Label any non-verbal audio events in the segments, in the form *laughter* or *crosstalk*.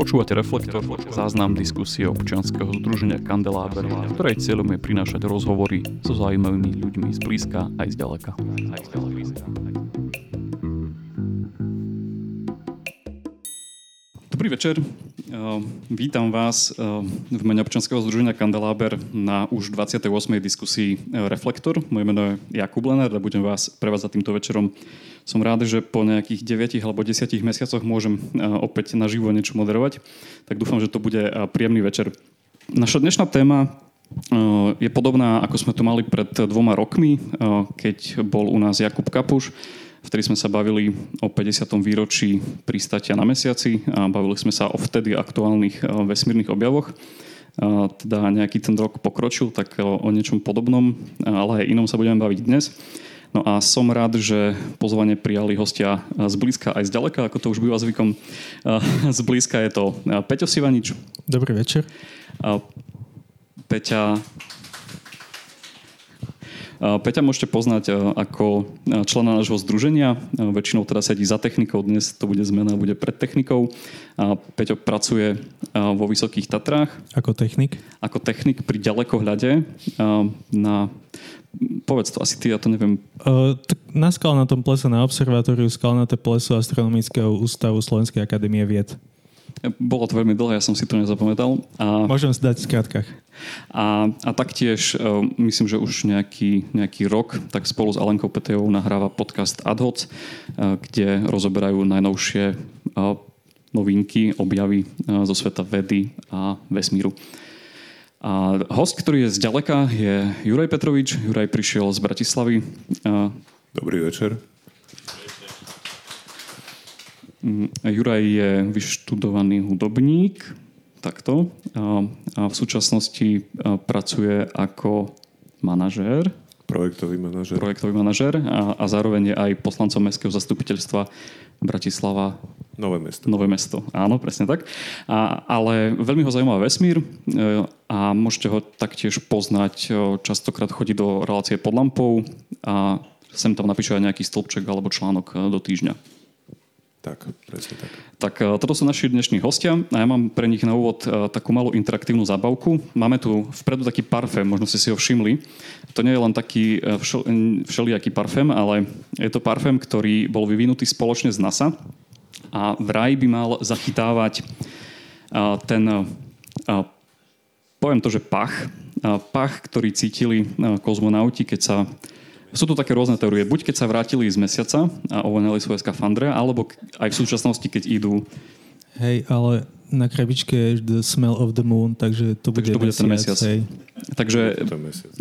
Počúvate Reflektor, záznam diskusie občianskeho združenia Kandeláber, ktorej cieľom je prinášať rozhovory so zaujímavými ľuďmi z blízka aj z ďaleka. Dobrý večer. Vítam vás v mene občianskeho združenia Kandeláber na už 28. diskusii Reflektor. Moje meno je Jakub Lenard a budem vás prevádzať týmto večerom som rád, že po nejakých 9 alebo 10 mesiacoch môžem opäť naživo niečo moderovať. Tak dúfam, že to bude príjemný večer. Naša dnešná téma je podobná, ako sme tu mali pred dvoma rokmi, keď bol u nás Jakub Kapuš, vtedy sme sa bavili o 50. výročí pristátia na mesiaci a bavili sme sa o vtedy aktuálnych vesmírnych objavoch. Teda nejaký ten rok pokročil, tak o niečom podobnom, ale aj inom sa budeme baviť dnes. No a som rád, že pozvanie prijali hostia z blízka aj z ďaleka, ako to už býva zvykom. Z blízka je to Peťo Sivanič. Dobrý večer. Peťa Peťa môžete poznať ako člena nášho združenia. Väčšinou teda sedí za technikou, dnes to bude zmena, bude pred technikou. Peťo pracuje vo Vysokých Tatrách. Ako technik? Ako technik pri ďalekohľade na Povedz to, asi ty, ja to neviem. Na skalnatom plese, na observatóriu skalnaté pleso Astronomického ústavu Slovenskej akadémie vied. Bolo to veľmi dlhé, ja som si to nezapamätal. A, Môžem si dať v skratkách. A, a taktiež, uh, myslím, že už nejaký, nejaký rok, tak spolu s Alenkou Petejovou nahráva podcast Adhoc, uh, kde rozoberajú najnovšie uh, novinky, objavy uh, zo sveta vedy a vesmíru. A host, ktorý je z ďaleka, je Juraj Petrovič. Juraj prišiel z Bratislavy. Dobrý večer. Mm, Juraj je vyštudovaný hudobník, takto. A v súčasnosti pracuje ako manažér. Projektový manažér. Projektový manažér a, a zároveň je aj poslancom Mestského zastupiteľstva Bratislava Nové mesto. Nové mesto, áno, presne tak. A, ale veľmi ho zaujímavý vesmír e, a môžete ho taktiež poznať. E, častokrát chodí do relácie pod lampou a sem tam napíše aj nejaký stĺpček alebo článok e, do týždňa. Tak, presne tak. Tak toto sú naši dnešní hostia a ja mám pre nich na úvod takú malú interaktívnu zábavku. Máme tu vpredu taký parfém, možno ste si ho všimli. To nie je len taký všel, všelijaký parfém, ale je to parfém, ktorý bol vyvinutý spoločne z NASA a vraj by mal zachytávať ten, poviem to, že pach, pach, ktorý cítili kozmonauti, keď sa sú tu také rôzne teórie. Buď keď sa vrátili z mesiaca a ovoňali svoje skafandre, alebo aj v súčasnosti, keď idú... Hej, ale na krabičke je the smell of the moon, takže to bude, takže to bude mesiac, ten mesiac. Hej. Takže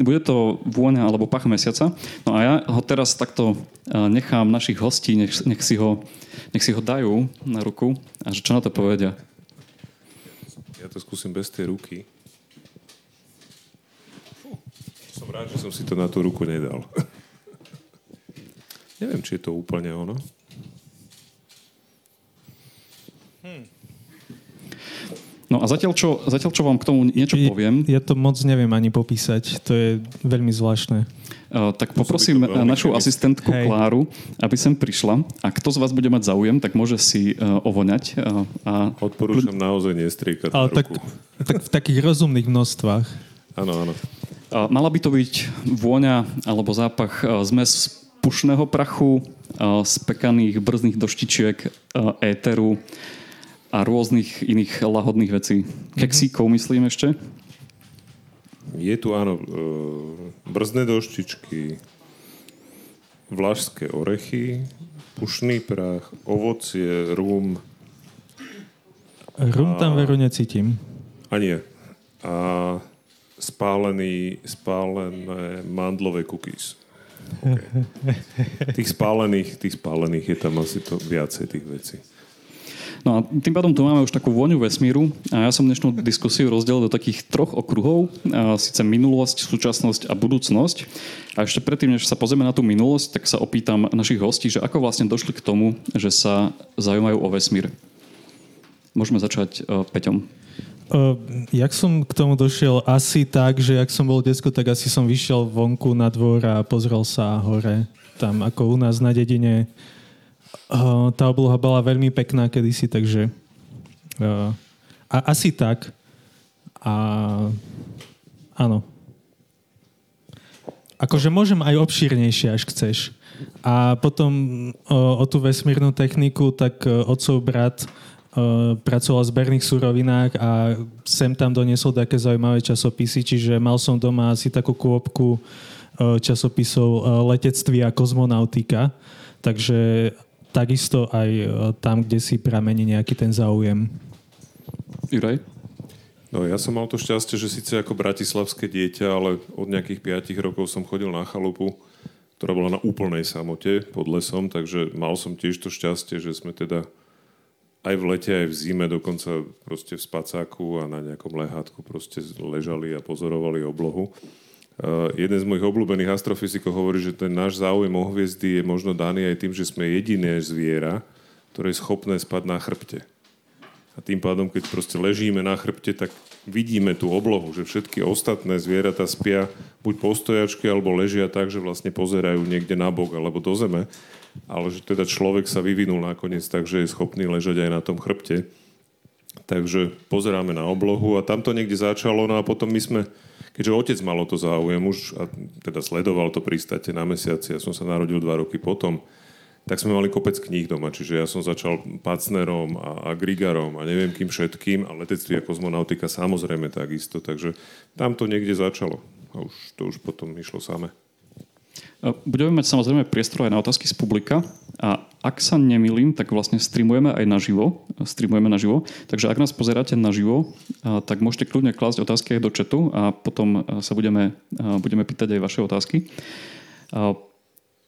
bude to vôňa alebo pach mesiaca. No a ja ho teraz takto nechám našich hostí, nech, nech si ho nech si ho dajú na ruku a že čo na to povedia. Ja to skúsim bez tej ruky. Som rád, že som si to na tú ruku nedal. *laughs* Neviem, či je to úplne ono. Hmm. No a zatiaľ čo, zatiaľ, čo vám k tomu niečo poviem... Ja to moc neviem ani popísať. To je veľmi zvláštne. Uh, tak poprosím našu asistentku Hej. Kláru, aby sem prišla. A kto z vás bude mať záujem, tak môže si uh, ovoňať. Uh, a... Odporúčam naozaj nestriekať Ale tak, tak v takých rozumných množstvách. Áno, áno. Uh, mala by to byť vôňa alebo zápach uh, zmes pušného prachu, uh, spekaných brzných doštičiek, uh, éteru, a rôznych iných lahodných vecí. Keksíkov myslím ešte? Je tu áno e, brzdné doštičky, vlašské orechy, pušný prach, ovocie, rum. Rum tam veru necítim. A nie. A spálený, spálené mandlové cookies. Okay. Tých spálených, tých spálených je tam asi to viacej tých vecí. No a tým pádom tu máme už takú vôňu vesmíru a ja som dnešnú diskusiu rozdelil do takých troch okruhov, a síce minulosť, súčasnosť a budúcnosť. A ešte predtým, než sa pozrieme na tú minulosť, tak sa opýtam našich hostí, že ako vlastne došli k tomu, že sa zaujímajú o vesmír. Môžeme začať uh, Peťom. Uh, jak som k tomu došiel? Asi tak, že jak som bol desko, tak asi som vyšiel vonku na dvor a pozrel sa hore. Tam ako u nás na dedine tá obloha bola veľmi pekná kedysi, takže uh, A asi tak. A áno. Akože môžem aj obšírnejšie, až chceš. A potom o, o tú vesmírnu techniku, tak otcov brat pracoval v zberných surovinách a sem tam doniesol také zaujímavé časopisy, čiže mal som doma asi takú kôpku časopisov letectví a kozmonautika. Takže takisto aj tam, kde si pramení nejaký ten záujem. Juraj? No ja som mal to šťastie, že síce ako bratislavské dieťa, ale od nejakých 5 rokov som chodil na chalupu, ktorá bola na úplnej samote pod lesom, takže mal som tiež to šťastie, že sme teda aj v lete, aj v zime dokonca proste v spacáku a na nejakom lehátku proste ležali a pozorovali oblohu. Uh, jeden z mojich obľúbených astrofyzikov hovorí, že ten náš záujem o hviezdy je možno daný aj tým, že sme jediné zviera, ktoré je schopné spať na chrbte. A tým pádom, keď proste ležíme na chrbte, tak vidíme tú oblohu, že všetky ostatné zvieratá spia buď po stojačke, alebo ležia tak, že vlastne pozerajú niekde na bok alebo do zeme. Ale že teda človek sa vyvinul nakoniec tak, že je schopný ležať aj na tom chrbte. Takže pozeráme na oblohu a tam to niekde začalo, no a potom my sme, keďže otec malo to záujem už a teda sledoval to pristate na mesiaci, ja som sa narodil dva roky potom, tak sme mali kopec kníh doma, čiže ja som začal Pacnerom a, a Grigarom a neviem kým všetkým a letectví a kozmonautika samozrejme takisto, takže tam to niekde začalo a už to už potom išlo samé. Budeme mať samozrejme priestor aj na otázky z publika a ak sa nemilím, tak vlastne streamujeme aj naživo. Streamujeme naživo. Takže ak nás pozeráte naživo, tak môžete kľudne klásť otázky aj do chatu a potom sa budeme, budeme pýtať aj vaše otázky.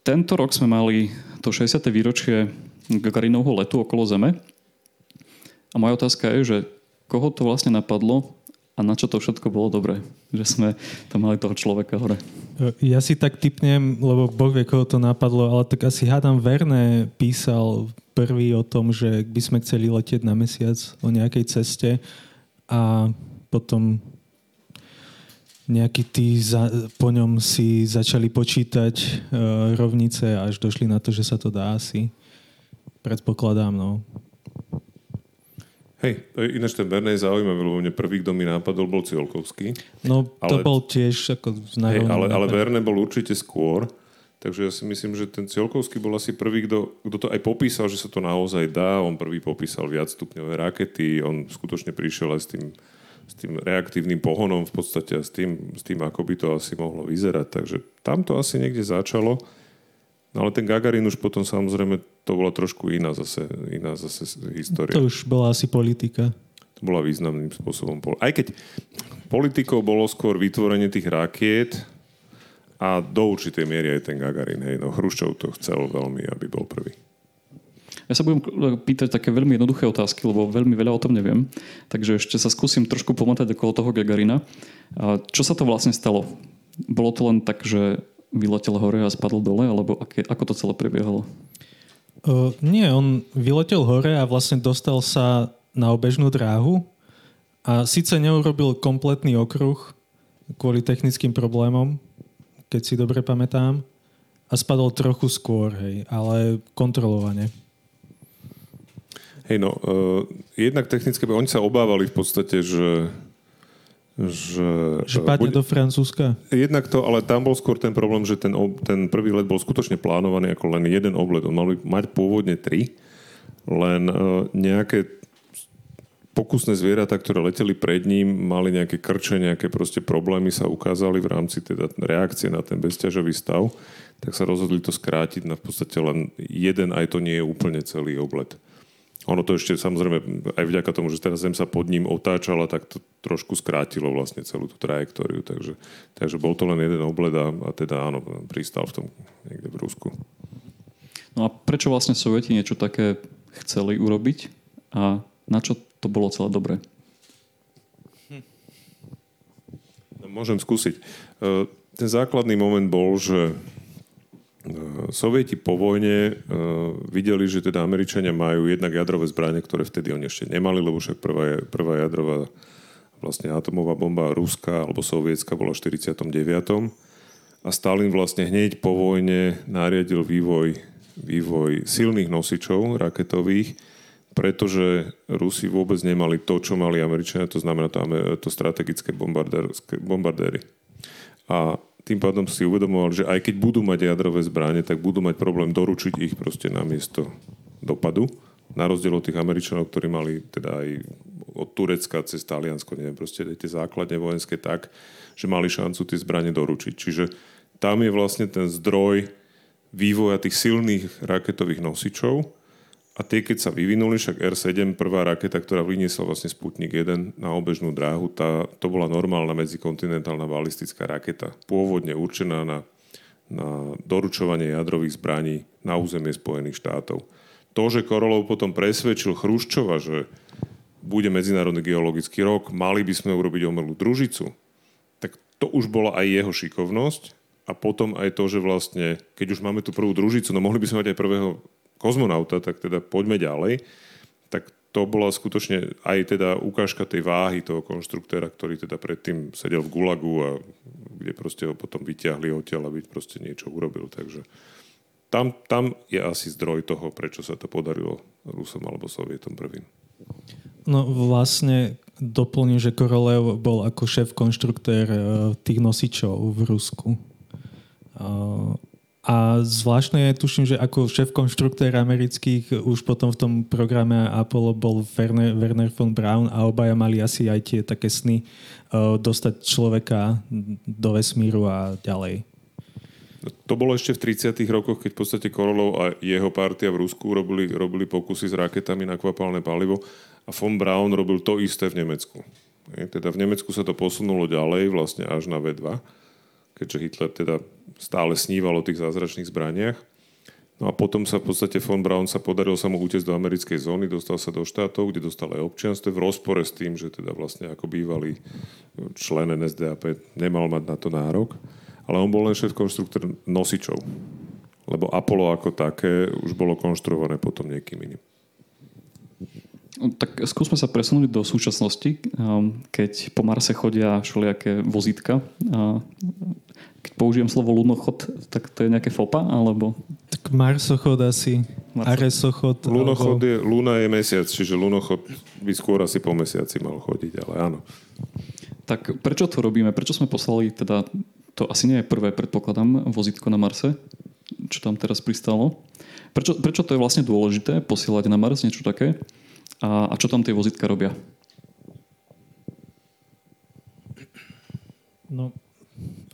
Tento rok sme mali to 60. výročie Gagarinovho letu okolo Zeme. A moja otázka je, že koho to vlastne napadlo a na čo to všetko bolo dobré, že sme tam mali toho človeka hore. Ja si tak typnem, lebo Boh vie, koho to napadlo, ale tak asi hádam Verne písal prvý o tom, že by sme chceli letieť na mesiac o nejakej ceste a potom nejakí tí za, po ňom si začali počítať uh, rovnice až došli na to, že sa to dá asi. Predpokladám, no. Hej, ináč ten Bernej je zaujímavý, lebo mne prvý, kto mi nápadol, bol Ciolkovský. No, to ale, bol tiež ako hej, ale, ale Verne bol určite skôr, takže ja si myslím, že ten Ciolkovský bol asi prvý, kto, kto to aj popísal, že sa to naozaj dá. On prvý popísal viacstupňové rakety, on skutočne prišiel aj s tým s tým reaktívnym pohonom v podstate a s tým, s tým, ako by to asi mohlo vyzerať. Takže tam to asi niekde začalo. No ale ten Gagarin už potom samozrejme, to bola trošku iná zase, iná zase história. To už bola asi politika. To bola významným spôsobom. Aj keď politikou bolo skôr vytvorenie tých rakiet a do určitej miery aj ten Gagarin. Hej, no Hruščov to chcel veľmi, aby bol prvý. Ja sa budem pýtať také veľmi jednoduché otázky, lebo veľmi veľa o tom neviem. Takže ešte sa skúsim trošku pomotať okolo toho Gagarina. Čo sa to vlastne stalo? Bolo to len tak, že vyletel hore a spadol dole, alebo aké, ako to celé prebiehalo? Uh, nie, on vyletel hore a vlastne dostal sa na obežnú dráhu a síce neurobil kompletný okruh kvôli technickým problémom, keď si dobre pamätám, a spadol trochu skôr, hej, ale kontrolovane. Hej, no, uh, jednak technické, oni sa obávali v podstate, že že... Že padne bude, do Francúzska? Jednak to, ale tam bol skôr ten problém, že ten, ten prvý let bol skutočne plánovaný ako len jeden oblet. On mal mať pôvodne tri, len uh, nejaké pokusné zvieratá, ktoré leteli pred ním, mali nejaké krče, nejaké proste problémy sa ukázali v rámci teda reakcie na ten bezťažový stav, tak sa rozhodli to skrátiť na v podstate len jeden, aj to nie je úplne celý oblet. Ono to ešte samozrejme aj vďaka tomu, že teraz Zem sa pod ním otáčala, tak to trošku skrátilo vlastne celú tú trajektóriu. Takže, takže bol to len jeden obled a, a teda áno, pristal v tom niekde v Rusku. No a prečo vlastne Sovieti niečo také chceli urobiť a na čo to bolo celé dobré? No, môžem skúsiť. E, ten základný moment bol, že Sovieti po vojne uh, videli, že teda Američania majú jednak jadrové zbranie, ktoré vtedy oni ešte nemali, lebo však prvá, prvá jadrová vlastne atomová bomba ruská alebo sovietská bola v 49. A Stalin vlastne hneď po vojne nariadil vývoj, vývoj silných nosičov raketových, pretože Rusi vôbec nemali to, čo mali Američania, to znamená to, to strategické bombardéry. A tým pádom si uvedomovali, že aj keď budú mať jadrové zbranie, tak budú mať problém doručiť ich proste na miesto dopadu. Na rozdiel od tých Američanov, ktorí mali teda aj od Turecka cez Taliansko, neviem, proste tie základne vojenské tak, že mali šancu tie zbranie doručiť. Čiže tam je vlastne ten zdroj vývoja tých silných raketových nosičov, a tie, keď sa vyvinuli, však R7, prvá raketa, ktorá vyniesla vlastne Sputnik 1 na obežnú dráhu, tá, to bola normálna medzikontinentálna balistická raketa, pôvodne určená na, na doručovanie jadrových zbraní na územie Spojených štátov. To, že Korolov potom presvedčil Chruščova, že bude Medzinárodný geologický rok, mali by sme urobiť omelú družicu, tak to už bola aj jeho šikovnosť a potom aj to, že vlastne, keď už máme tú prvú družicu, no mohli by sme mať aj prvého kozmonauta, tak teda poďme ďalej. Tak to bola skutočne aj teda ukážka tej váhy toho konštruktéra, ktorý teda predtým sedel v Gulagu a kde proste ho potom vyťahli odtiaľ, aby proste niečo urobil. Takže tam, tam je asi zdroj toho, prečo sa to podarilo Rusom alebo Sovietom prvým. No vlastne doplním, že Korolev bol ako šéf konštruktér eh, tých nosičov v Rusku. A zvláštne je, tuším, že ako šéf konštruktér amerických už potom v tom programe Apollo bol Werner, Werner von Braun a obaja mali asi aj tie také sny uh, dostať človeka do vesmíru a ďalej. To bolo ešte v 30. rokoch, keď v podstate Korolov a jeho partia v Rusku robili, robili pokusy s raketami na kvapalné palivo a von Braun robil to isté v Nemecku. Teda v Nemecku sa to posunulo ďalej, vlastne až na V2 keďže Hitler teda stále sníval o tých zázračných zbraniach. No a potom sa v podstate von Braun sa podaril sa mu utiecť do americkej zóny, dostal sa do štátov, kde dostal aj občianstvo v rozpore s tým, že teda vlastne ako bývalý člen NSDAP nemal mať na to nárok. Ale on bol len šéf konštruktor nosičov. Lebo Apollo ako také už bolo konštruované potom niekým iným. Tak skúsme sa presunúť do súčasnosti, um, keď po Marse chodia všelijaké vozítka. Keď použijem slovo lunochod, tak to je nejaké fopa, alebo... Tak Marsochod asi, Marso... Aresochod. Lunochod alebo... je, Luna je mesiac, čiže lunochod by skôr asi po mesiaci mal chodiť, ale áno. Tak prečo to robíme? Prečo sme poslali, teda to asi nie je prvé, predpokladám, vozítko na Marse, čo tam teraz pristalo. Prečo, prečo to je vlastne dôležité posielať na Mars niečo také? A, a čo tam tie vozitka robia? No,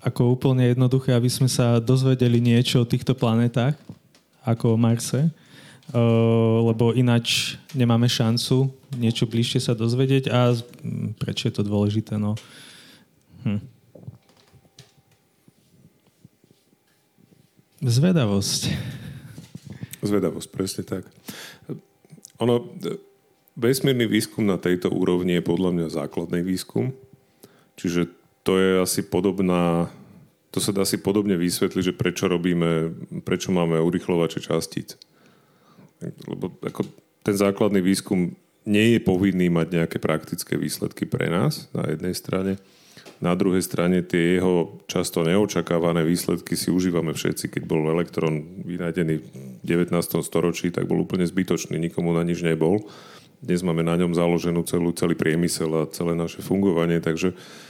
ako úplne jednoduché, aby sme sa dozvedeli niečo o týchto planetách, ako o Marse, uh, lebo ináč nemáme šancu niečo bližšie sa dozvedieť a prečo je to dôležité? No. Hm. Zvedavosť. Zvedavosť, presne tak. Ono, vesmírny výskum na tejto úrovni je podľa mňa základný výskum. Čiže to je asi podobná, to sa dá si podobne vysvetliť, že prečo robíme, prečo máme urychlovače častíc. Lebo ako ten základný výskum nie je povinný mať nejaké praktické výsledky pre nás na jednej strane. Na druhej strane tie jeho často neočakávané výsledky si užívame všetci. Keď bol elektrón vynájdený v 19. storočí, tak bol úplne zbytočný, nikomu na nič nebol dnes máme na ňom založenú celú, celý priemysel a celé naše fungovanie, takže mm,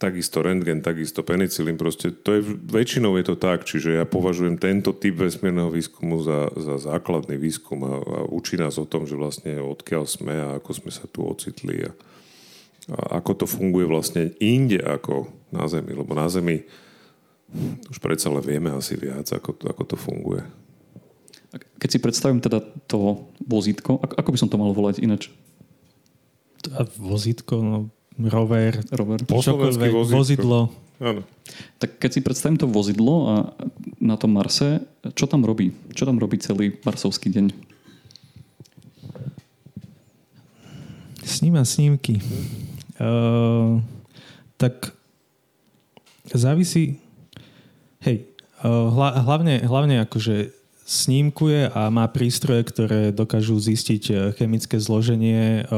takisto rentgen, takisto penicilín, proste to je, väčšinou je to tak, čiže ja považujem tento typ vesmírneho výskumu za, za základný výskum a, a učí nás o tom, že vlastne odkiaľ sme a ako sme sa tu ocitli a, a ako to funguje vlastne inde ako na Zemi, lebo na Zemi už predsa len vieme asi viac, ako, ako to funguje. Keď si predstavím teda to vozítko, ako by som to mal volať ináč? A vozítko, no, rover, rover. čokoľvek, vozidlo. Áno. Tak keď si predstavím to vozidlo a na tom Marse, čo tam robí? Čo tam robí celý marsovský deň? Sníma snímky. Uh, tak závisí... Hej, uh, hlavne, hlavne akože snímkuje a má prístroje, ktoré dokážu zistiť eh, chemické zloženie eh,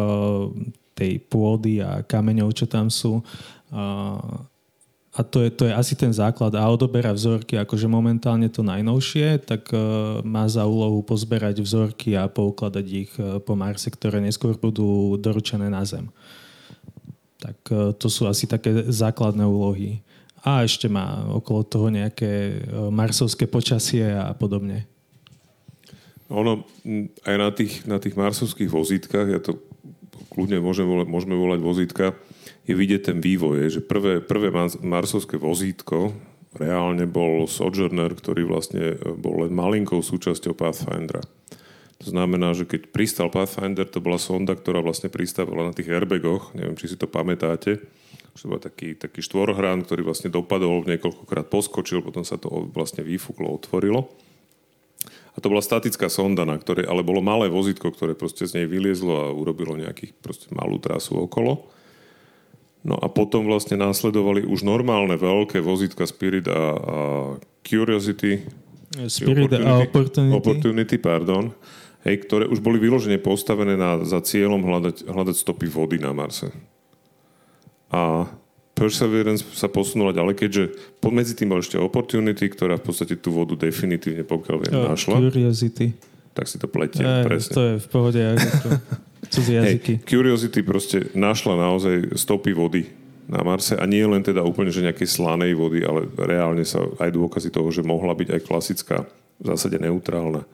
tej pôdy a kameňov, čo tam sú. A to je, to je asi ten základ a odoberá vzorky, akože momentálne to najnovšie, tak uh, má za úlohu pozberať vzorky a poukladať ich uh, po Marse, ktoré neskôr budú doručené na Zem. Tak uh, to sú asi také základné úlohy. A ešte má okolo toho nejaké marsovské počasie a podobne. Ono, aj na tých, na tých marsovských vozítkach, ja to kľudne môžeme volať, môžeme volať vozítka, je vidieť ten vývoj, že prvé, prvé marsovské vozítko reálne bol Sojourner, ktorý vlastne e, bol len malinkou súčasťou Pathfindera. To znamená, že keď pristal Pathfinder, to bola sonda, ktorá vlastne pristávala na tých airbagoch, neviem, či si to pamätáte, to bol taký, taký štvorhrán, ktorý vlastne dopadol, niekoľkokrát poskočil, potom sa to vlastne vyfúklo, otvorilo. A to bola statická sonda, na ktorej ale bolo malé vozítko, ktoré proste z nej vyliezlo a urobilo nejakých proste malú trasu okolo. No a potom vlastne následovali už normálne veľké vozitka Spirit a, a Curiosity. Spirit opportunity, a Opportunity. Opportunity, pardon. Hej, ktoré už boli vyložene postavené na, za cieľom hľadať, hľadať stopy vody na Marse. A Perseverance sa posunula ďalej, keďže medzi tým bol ešte Opportunity, ktorá v podstate tú vodu definitívne, pokiaľ viem, našla. Curiosity. Tak si to pletiem, Aj, presne. To je v pohode. *laughs* Cudzie jazyky. Hey, Curiosity proste našla naozaj stopy vody na Marse a nie len teda úplne, že nejakej slanej vody, ale reálne sa aj dôkazy toho, že mohla byť aj klasická, v zásade neutrálna,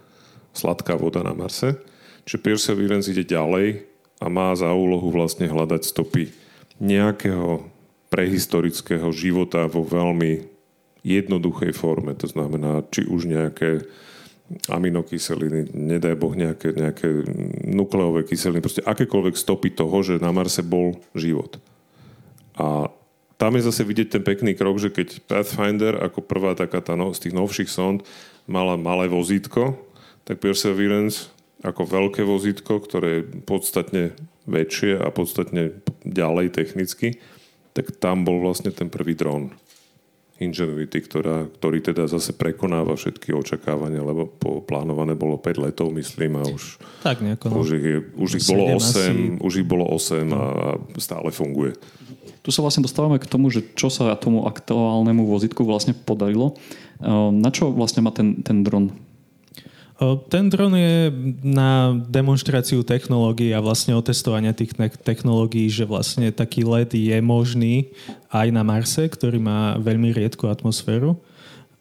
sladká voda na Marse. Čiže Perseverance ide ďalej a má za úlohu vlastne hľadať stopy nejakého prehistorického života vo veľmi jednoduchej forme. To znamená, či už nejaké aminokyseliny, nedaj Boh nejaké, nejaké nukleové kyseliny, proste akékoľvek stopy toho, že na Marse bol život. A tam je zase vidieť ten pekný krok, že keď Pathfinder ako prvá taká tá no, z tých novších sond mala malé vozítko, tak Perseverance ako veľké vozítko, ktoré je podstatne väčšie a podstatne ďalej technicky, tak tam bol vlastne ten prvý dron. Ingenuity, ktorá, ktorý teda zase prekonáva všetky očakávania, lebo po, plánované bolo 5 letov, myslím, a už, tak nejako, no. už, ich, je, už ich bolo 8, asi... už ich bolo 8 a, a stále funguje. Tu sa vlastne dostávame k tomu, že čo sa tomu aktuálnemu vozitku vlastne podarilo. Ehm, na čo vlastne má ten, ten dron ten dron je na demonstráciu technológií a vlastne otestovania tých technológií, že vlastne taký let je možný aj na Marse, ktorý má veľmi riedku atmosféru.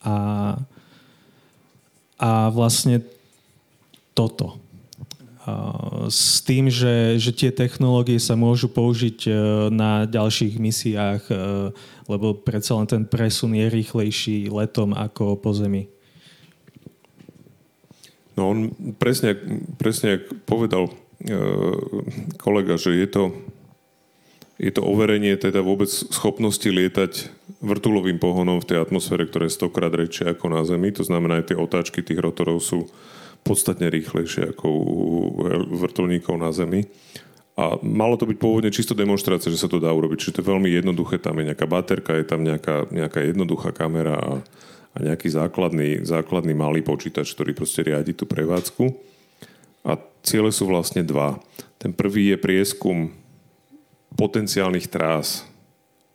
A, a vlastne toto. S tým, že, že tie technológie sa môžu použiť e, na ďalších misiách, e, lebo predsa len ten presun je rýchlejší letom ako po Zemi. No on presne, presne jak povedal e, kolega, že je to, je to overenie teda vôbec schopnosti lietať vrtulovým pohonom v tej atmosfére, ktorá je stokrát väčšia ako na Zemi. To znamená, aj tie otáčky tých rotorov sú podstatne rýchlejšie ako u vrtulníkov na Zemi. A malo to byť pôvodne čisto demonstrácia, že sa to dá urobiť. Čiže to je veľmi jednoduché, tam je nejaká baterka, je tam nejaká, nejaká jednoduchá kamera a a nejaký základný, základný malý počítač, ktorý proste riadi tú prevádzku. A ciele sú vlastne dva. Ten prvý je prieskum potenciálnych trás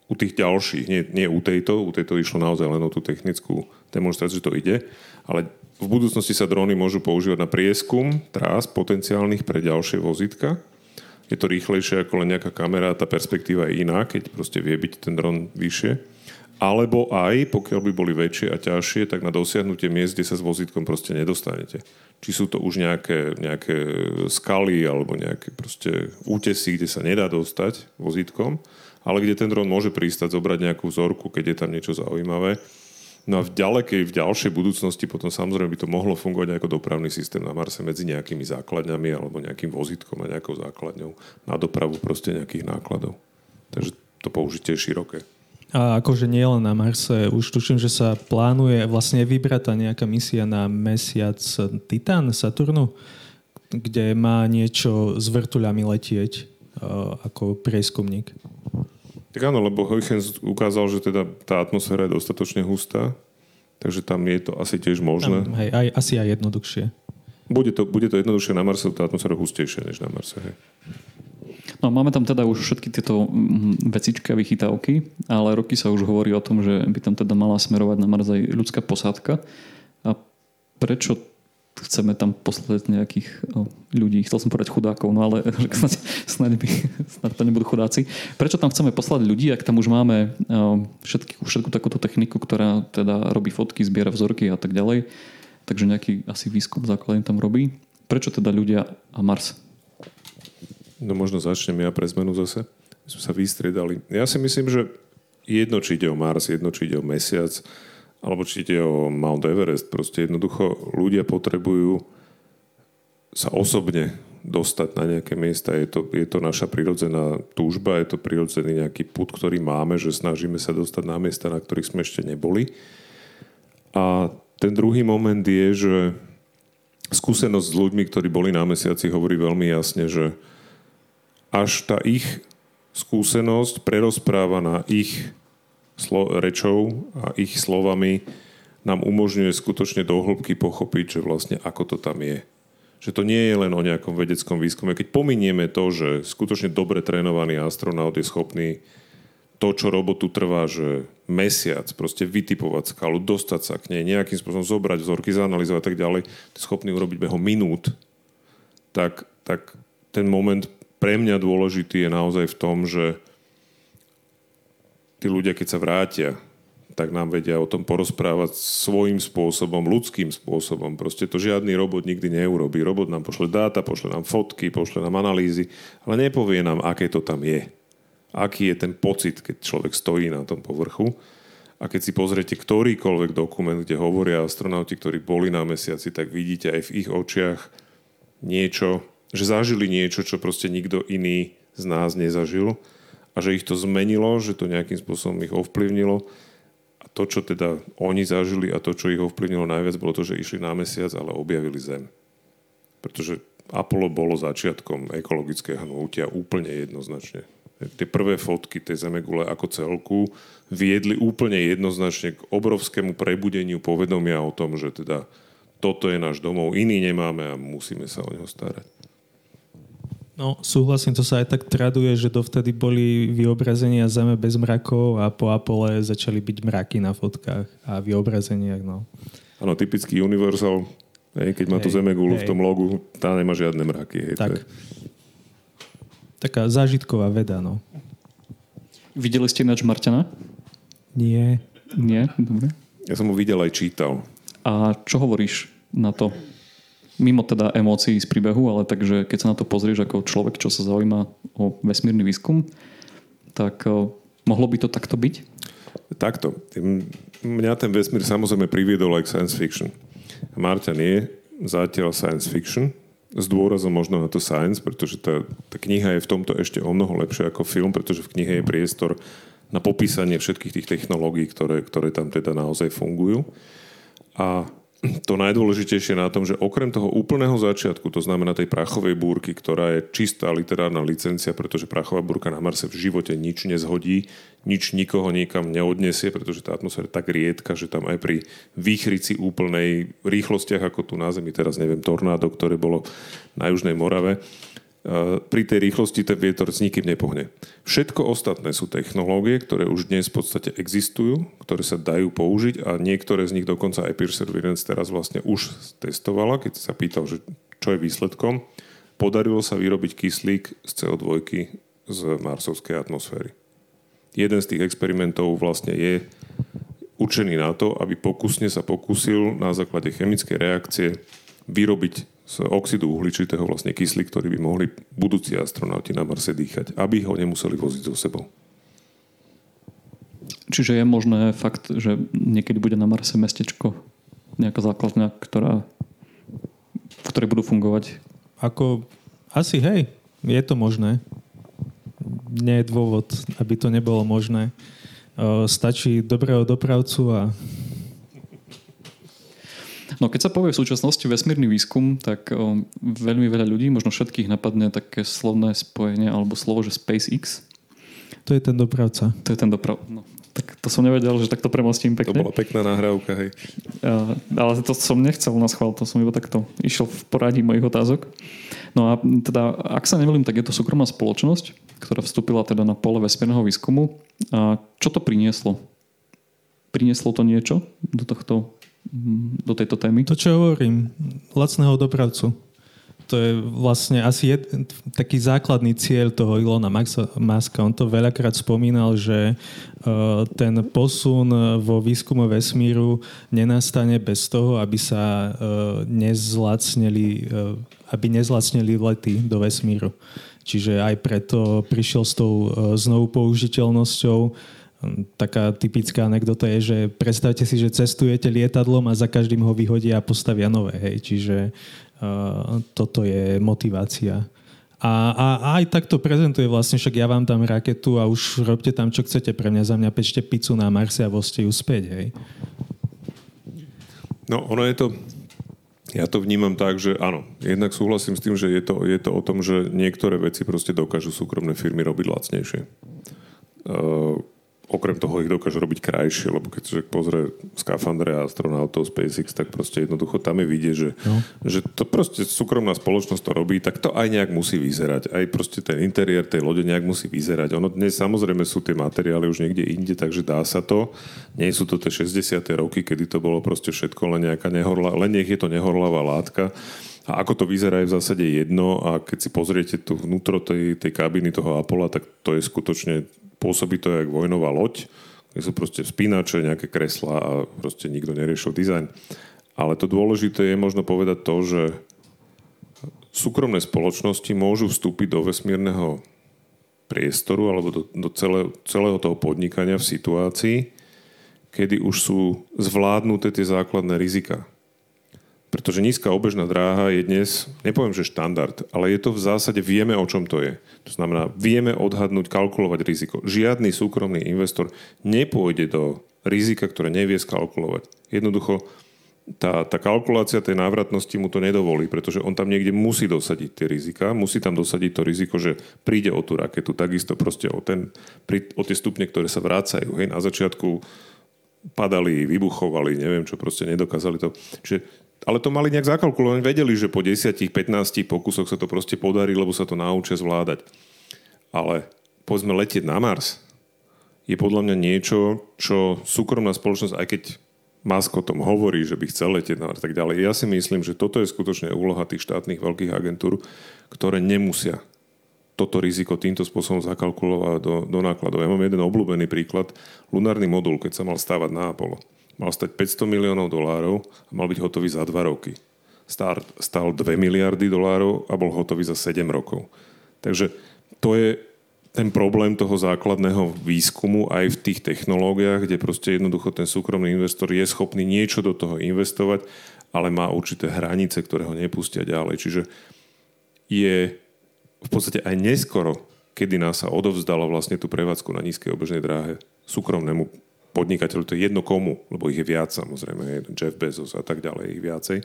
u tých ďalších, nie, nie u tejto, u tejto išlo naozaj len o tú technickú demonstráciu, že to ide, ale v budúcnosti sa dróny môžu používať na prieskum trás potenciálnych pre ďalšie vozitka. Je to rýchlejšie ako len nejaká kamera, tá perspektíva je iná, keď proste vie byť ten dron vyššie alebo aj, pokiaľ by boli väčšie a ťažšie, tak na dosiahnutie miest, kde sa s vozítkom proste nedostanete. Či sú to už nejaké, nejaké skaly alebo nejaké proste útesy, kde sa nedá dostať vozítkom, ale kde ten dron môže pristať, zobrať nejakú vzorku, keď je tam niečo zaujímavé. No a v ďalekej, v ďalšej budúcnosti potom samozrejme by to mohlo fungovať ako dopravný systém na Marse medzi nejakými základňami alebo nejakým vozítkom a nejakou základňou na dopravu proste nejakých nákladov. Takže to použitie je široké. A akože nie len na Marse, už tuším, že sa plánuje vlastne vybratá nejaká misia na mesiac Titan, Saturnu, kde má niečo s vrtuľami letieť ako prieskumník. Tak áno, lebo Huygens ukázal, že teda tá atmosféra je dostatočne hustá, takže tam je to asi tiež možné. Tam, hej, aj, asi aj jednoduchšie. Bude to, bude to jednoduchšie na Marse, tá atmosféra hustejšia než na Marse. Hej. No máme tam teda už všetky tieto mm, vecičky a vychytávky, ale roky sa už hovorí o tom, že by tam teda mala smerovať na Mars aj ľudská posádka. A prečo chceme tam poslať nejakých o, ľudí, chcel som povedať chudákov, no ale *laughs* snad, snad, by, *laughs* snad to nebudú chudáci. Prečo tam chceme poslať ľudí, ak tam už máme o, všetky, všetku takúto techniku, ktorá teda robí fotky, zbiera vzorky a tak ďalej. Takže nejaký asi výskum základný tam robí. Prečo teda ľudia a Mars? No možno začnem ja pre zmenu zase. My sme sa vystriedali. Ja si myslím, že jedno, či ide o Mars, jedno, či ide o Mesiac, alebo či ide o Mount Everest. Proste jednoducho ľudia potrebujú sa osobne dostať na nejaké miesta. Je to, je to naša prirodzená túžba, je to prirodzený nejaký put, ktorý máme, že snažíme sa dostať na miesta, na ktorých sme ešte neboli. A ten druhý moment je, že skúsenosť s ľuďmi, ktorí boli na mesiaci, hovorí veľmi jasne, že až tá ich skúsenosť prerozprávaná ich slo- rečou a ich slovami nám umožňuje skutočne do pochopiť, že vlastne ako to tam je. Že to nie je len o nejakom vedeckom výskume. Keď pominieme to, že skutočne dobre trénovaný astronaut je schopný to, čo robotu trvá, že mesiac, proste vytipovať skalu, dostať sa k nej, nejakým spôsobom zobrať vzorky, zanalizovať a tak ďalej, je schopný urobiť behom minút, tak, tak ten moment pre mňa dôležitý je naozaj v tom, že tí ľudia, keď sa vrátia, tak nám vedia o tom porozprávať svojím spôsobom, ľudským spôsobom. Proste to žiadny robot nikdy neurobí. Robot nám pošle dáta, pošle nám fotky, pošle nám analýzy, ale nepovie nám, aké to tam je. Aký je ten pocit, keď človek stojí na tom povrchu. A keď si pozriete ktorýkoľvek dokument, kde hovoria astronauti, ktorí boli na mesiaci, tak vidíte aj v ich očiach niečo, že zažili niečo, čo proste nikto iný z nás nezažil a že ich to zmenilo, že to nejakým spôsobom ich ovplyvnilo. A to, čo teda oni zažili a to, čo ich ovplyvnilo najviac, bolo to, že išli na mesiac, ale objavili Zem. Pretože Apollo bolo začiatkom ekologického hnutia úplne jednoznačne. Tie prvé fotky tej Zemegule ako celku viedli úplne jednoznačne k obrovskému prebudeniu povedomia o tom, že teda toto je náš domov, iný nemáme a musíme sa o neho starať. No, súhlasím, to sa aj tak traduje, že dovtedy boli vyobrazenia Zeme bez mrakov a po Apole začali byť mraky na fotkách a vyobrazeniach, no. Áno, typický Universal, hej, keď má tú Zemegulu v tom logu, tá nemá žiadne mraky. Hej, tak. Taká zážitková veda, no. Videli ste ináč Marťana? Nie. Nie? Dobre. Ja som ho videl aj čítal. A čo hovoríš na to? Mimo teda emócií z príbehu, ale takže keď sa na to pozrieš ako človek, čo sa zaujíma o vesmírny výskum, tak o, mohlo by to takto byť? Takto. Mňa ten vesmír samozrejme priviedol aj k science fiction. Marťan je zatiaľ science fiction, s dôrazom možno na to science, pretože tá, tá kniha je v tomto ešte o mnoho lepšia ako film, pretože v knihe je priestor na popísanie všetkých tých technológií, ktoré, ktoré tam teda naozaj fungujú. A to najdôležitejšie na tom, že okrem toho úplného začiatku, to znamená tej prachovej búrky, ktorá je čistá literárna licencia, pretože prachová búrka na Marse v živote nič nezhodí, nič nikoho nikam neodnesie, pretože tá atmosféra je tak riedka, že tam aj pri výchrici úplnej rýchlostiach, ako tu na Zemi, teraz neviem, tornádo, ktoré bolo na Južnej Morave, pri tej rýchlosti ten vietor s nikým nepohne. Všetko ostatné sú technológie, ktoré už dnes v podstate existujú, ktoré sa dajú použiť a niektoré z nich dokonca aj Perseverance teraz vlastne už testovala, keď sa pýtal, že čo je výsledkom. Podarilo sa vyrobiť kyslík z CO2 z marsovskej atmosféry. Jeden z tých experimentov vlastne je určený na to, aby pokusne sa pokúsil na základe chemickej reakcie vyrobiť z oxidu uhličitého vlastne kyslík, ktorý by mohli budúci astronauti na Marse dýchať, aby ho nemuseli voziť so sebou. Čiže je možné fakt, že niekedy bude na Marse mestečko, nejaká základňa, ktorá, v ktorej budú fungovať? Ako, asi hej, je to možné. Nie je dôvod, aby to nebolo možné. Stačí dobrého dopravcu a No keď sa povie v súčasnosti vesmírny výskum, tak o, veľmi veľa ľudí, možno všetkých napadne také slovné spojenie alebo slovo, že SpaceX. To je ten dopravca. To je ten doprav... No, tak to som nevedel, že takto premostím To pekne. bola pekná nahrávka, hej. Uh, ale to som nechcel na schvál, to som iba takto išiel v poradí mojich otázok. No a teda, ak sa nemýlim, tak je to súkromná spoločnosť, ktorá vstúpila teda na pole vesmírneho výskumu. A čo to prinieslo? Prinieslo to niečo do, tohto, do tejto témy? To, čo hovorím, lacného dopravcu. To je vlastne asi jed, taký základný cieľ toho Ilona Muska. On to veľakrát spomínal, že uh, ten posun vo výskume vesmíru nenastane bez toho, aby sa uh, nezlacnili, uh, aby nezlacnili lety do vesmíru. Čiže aj preto prišiel s tou znovu použiteľnosťou Taká typická anekdota je, že predstavte si, že cestujete lietadlom a za každým ho vyhodia a postavia nové. Hej. Čiže uh, toto je motivácia. A, a, a aj tak to prezentuje vlastne, však ja vám dám raketu a už robte tam, čo chcete pre mňa. Za mňa pečte pizzu na Marse a vozte ju späť. Hej. No, ono je to... Ja to vnímam tak, že áno, jednak súhlasím s tým, že je to, je to o tom, že niektoré veci proste dokážu súkromné firmy robiť lacnejšie. Uh, okrem toho ich dokážu robiť krajšie, lebo keď človek pozrie skafandre a astronautov SpaceX, tak proste jednoducho tam je vidieť, že, no. že to proste súkromná spoločnosť to robí, tak to aj nejak musí vyzerať. Aj proste ten interiér tej lode nejak musí vyzerať. Ono dnes samozrejme sú tie materiály už niekde inde, takže dá sa to. Nie sú to tie 60. roky, kedy to bolo proste všetko len nejaká nehorla, len nech je to nehorlavá látka. A ako to vyzerá je v zásade jedno a keď si pozriete tu vnútro tej, tej kabiny toho Apollo, tak to je skutočne pôsobí to jak vojnová loď, kde sú proste spínače, nejaké kreslá a proste nikto neriešil dizajn. Ale to dôležité je možno povedať to, že súkromné spoločnosti môžu vstúpiť do vesmírneho priestoru alebo do, do celé, celého toho podnikania v situácii, kedy už sú zvládnuté tie základné rizika. Pretože nízka obežná dráha je dnes, nepoviem, že štandard, ale je to v zásade, vieme, o čom to je. To znamená, vieme odhadnúť, kalkulovať riziko. Žiadny súkromný investor nepôjde do rizika, ktoré nevie skalkulovať. Jednoducho, tá, tá kalkulácia tej návratnosti mu to nedovolí, pretože on tam niekde musí dosadiť tie rizika, musí tam dosadiť to riziko, že príde o tú raketu, takisto proste o, ten, o tie stupne, ktoré sa vrácajú. Hej, na začiatku padali, vybuchovali, neviem čo, proste nedokázali to. Čiže ale to mali nejak zakalkulované, vedeli, že po 10-15 pokusoch sa to proste podarí, lebo sa to naučia zvládať. Ale povedzme letieť na Mars je podľa mňa niečo, čo súkromná spoločnosť, aj keď Musk o tom hovorí, že by chcel letieť Mars tak ďalej, ja si myslím, že toto je skutočne úloha tých štátnych veľkých agentúr, ktoré nemusia toto riziko týmto spôsobom zakalkulovať do, do nákladov. Ja mám jeden obľúbený príklad. Lunárny modul, keď sa mal stávať na Apollo mal stať 500 miliónov dolárov a mal byť hotový za 2 roky. Start stal 2 miliardy dolárov a bol hotový za 7 rokov. Takže to je ten problém toho základného výskumu aj v tých technológiách, kde proste jednoducho ten súkromný investor je schopný niečo do toho investovať, ale má určité hranice, ktoré ho nepustia ďalej. Čiže je v podstate aj neskoro, kedy nás sa odovzdala vlastne tú prevádzku na nízkej obežnej dráhe súkromnému podnikateľov, to je jedno komu, lebo ich je viac samozrejme, Jeff Bezos a tak ďalej, ich viacej.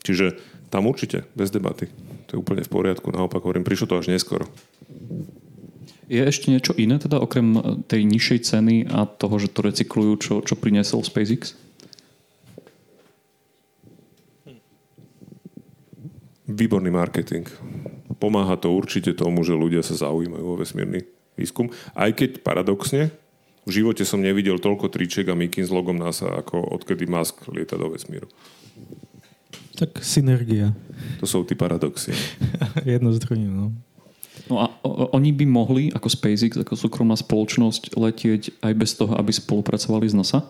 Čiže tam určite, bez debaty. To je úplne v poriadku, naopak hovorím, prišlo to až neskoro. Je ešte niečo iné, teda okrem tej nižšej ceny a toho, že to recyklujú, čo, čo priniesol SpaceX? Výborný marketing. Pomáha to určite tomu, že ľudia sa zaujímajú o vesmírny výskum. Aj keď paradoxne, v živote som nevidel toľko tričiek a mikin s logom NASA, ako odkedy Musk lieta do vesmíru. Tak synergia. To sú tí paradoxy. *laughs* Jedno z druhým, no. No a oni by mohli ako SpaceX, ako súkromná spoločnosť letieť aj bez toho, aby spolupracovali s NASA?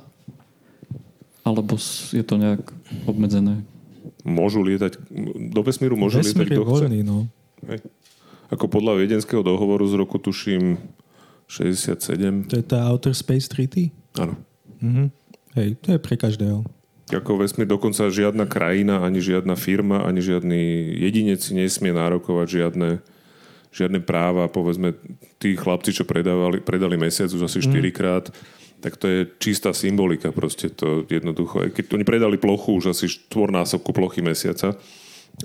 Alebo je to nejak obmedzené? Môžu lietať, do vesmíru môžu Vesmír lietať, kto je voľný, no. Hej. Ako podľa viedenského dohovoru z roku, tuším, 67. To je tá Outer Space Treaty? Áno. Mhm. Hej, to je pre každého. Ako vesmír dokonca žiadna krajina, ani žiadna firma, ani žiadny jedinec si nesmie nárokovať žiadne, žiadne práva. Povedzme, tí chlapci, čo predávali, predali mesiac už asi 4 mm. krát, tak to je čistá symbolika. Proste to jednoducho. Keď oni predali plochu už asi štvornásobku plochy mesiaca,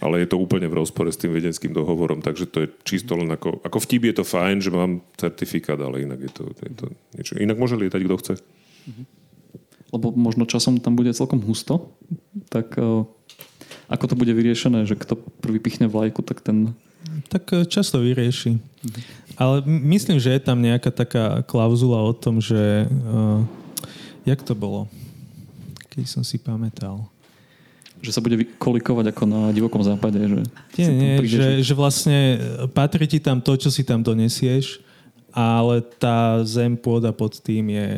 ale je to úplne v rozpore s tým vedenským dohovorom, takže to je čisto len ako, ako vtip je to fajn, že mám certifikát, ale inak je to, je to niečo. Inak môže lietať, kto chce. Lebo možno časom tam bude celkom husto, tak uh, ako to bude vyriešené, že kto prvý pichne vlajku, tak ten... Tak uh, často vyrieši. Mhm. Ale myslím, že je tam nejaká taká klauzula o tom, že... Uh, jak to bolo? Keď som si pamätal že sa bude kolikovať ako na divokom západe. Že nie, nie, že, že vlastne patrí ti tam to, čo si tam donesieš, ale tá zem, pôda pod tým je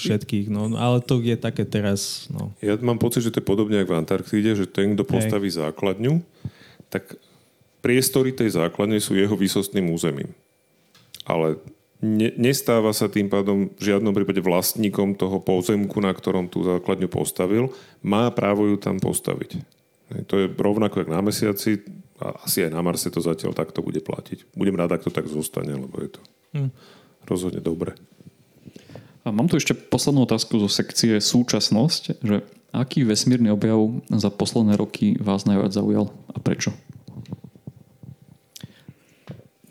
všetkých. No, ale to je také teraz. No. Ja mám pocit, že to je podobne ako v Antarktíde, že ten, kto postaví Hej. základňu, tak priestory tej základne sú jeho výsostným územím. Ale ne, nestáva sa tým pádom v žiadnom prípade vlastníkom toho pozemku, na ktorom tú základňu postavil, má právo ju tam postaviť. To je rovnako ako na mesiaci a asi aj na Marse to zatiaľ takto bude platiť. Budem rád, ak to tak zostane, lebo je to hm. rozhodne dobre. A mám tu ešte poslednú otázku zo sekcie súčasnosť, že aký vesmírny objav za posledné roky vás najviac zaujal a prečo?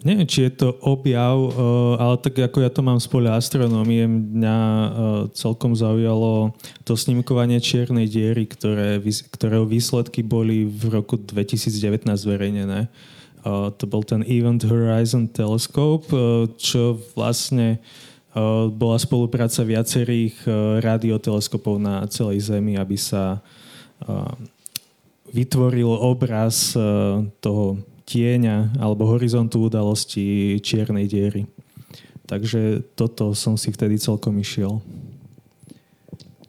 Neviem, či je to objav, eh, ale tak ako ja to mám z poľa astronómie, mňa eh, celkom zaujalo to snímkovanie čiernej diery, ktoré, ktorého výsledky boli v roku 2019 zverejnené. Eh, to bol ten Event Horizon Telescope, čo vlastne bola spolupráca viacerých radioteleskopov na celej Zemi, aby sa vytvoril obraz toho tieňa alebo horizontu udalosti čiernej diery. Takže toto som si vtedy celkom išiel.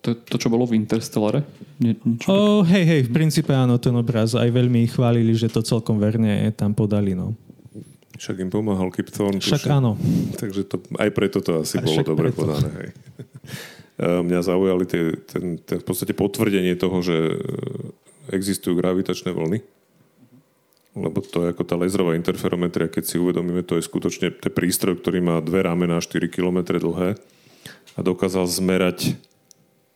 To, to čo bolo v Interstellare? Nie, oh, hej, hej, v princípe áno, ten obraz. Aj veľmi chválili, že to celkom verne tam podali. No. Však im pomáhal Kip Thorne. Však tuším. áno. Takže to, aj preto to asi a bolo dobre preto. podané. Hej. *laughs* Mňa zaujali tie, ten, ten, v podstate potvrdenie toho, že existujú gravitačné vlny lebo to je ako tá laserová interferometria, keď si uvedomíme, to je skutočne ten prístroj, ktorý má dve rámená 4 km dlhé a dokázal zmerať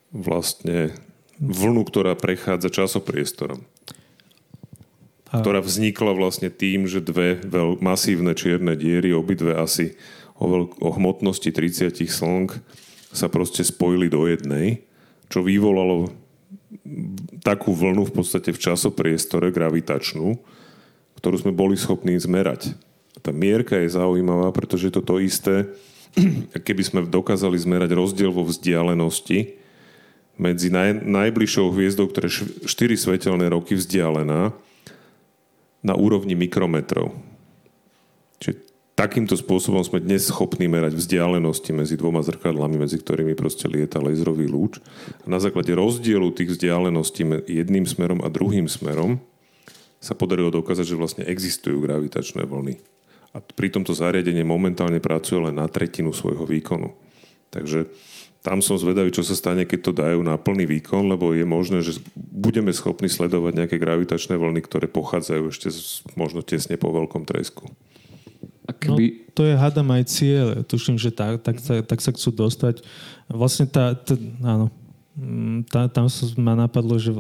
vlastne vlnu, ktorá prechádza časopriestorom. A... Ktorá vznikla vlastne tým, že dve veľ, masívne čierne diery, obidve asi o, veľk- o hmotnosti 30 slnk sa proste spojili do jednej, čo vyvolalo takú vlnu v podstate v časopriestore gravitačnú, ktorú sme boli schopní zmerať. Tá mierka je zaujímavá, pretože je to isté, *clears throat* keby sme dokázali zmerať rozdiel vo vzdialenosti medzi naj, najbližšou hviezdou, ktorá je 4 svetelné roky vzdialená, na úrovni mikrometrov. Čiže takýmto spôsobom sme dnes schopní merať vzdialenosti medzi dvoma zrkadlami, medzi ktorými proste lieta laserový lúč. A na základe rozdielu tých vzdialeností jedným smerom a druhým smerom sa podarilo dokázať, že vlastne existujú gravitačné vlny. A pri tomto zariadenie momentálne pracuje len na tretinu svojho výkonu. Takže tam som zvedavý, čo sa stane, keď to dajú na plný výkon, lebo je možné, že budeme schopní sledovať nejaké gravitačné vlny, ktoré pochádzajú ešte z, možno tesne po veľkom tresku. Keby... No, to je hádam aj cieľ. Tuším, že tak, tak, tak, tak sa chcú dostať. Vlastne tá, tá áno, tá, tam ma napadlo, že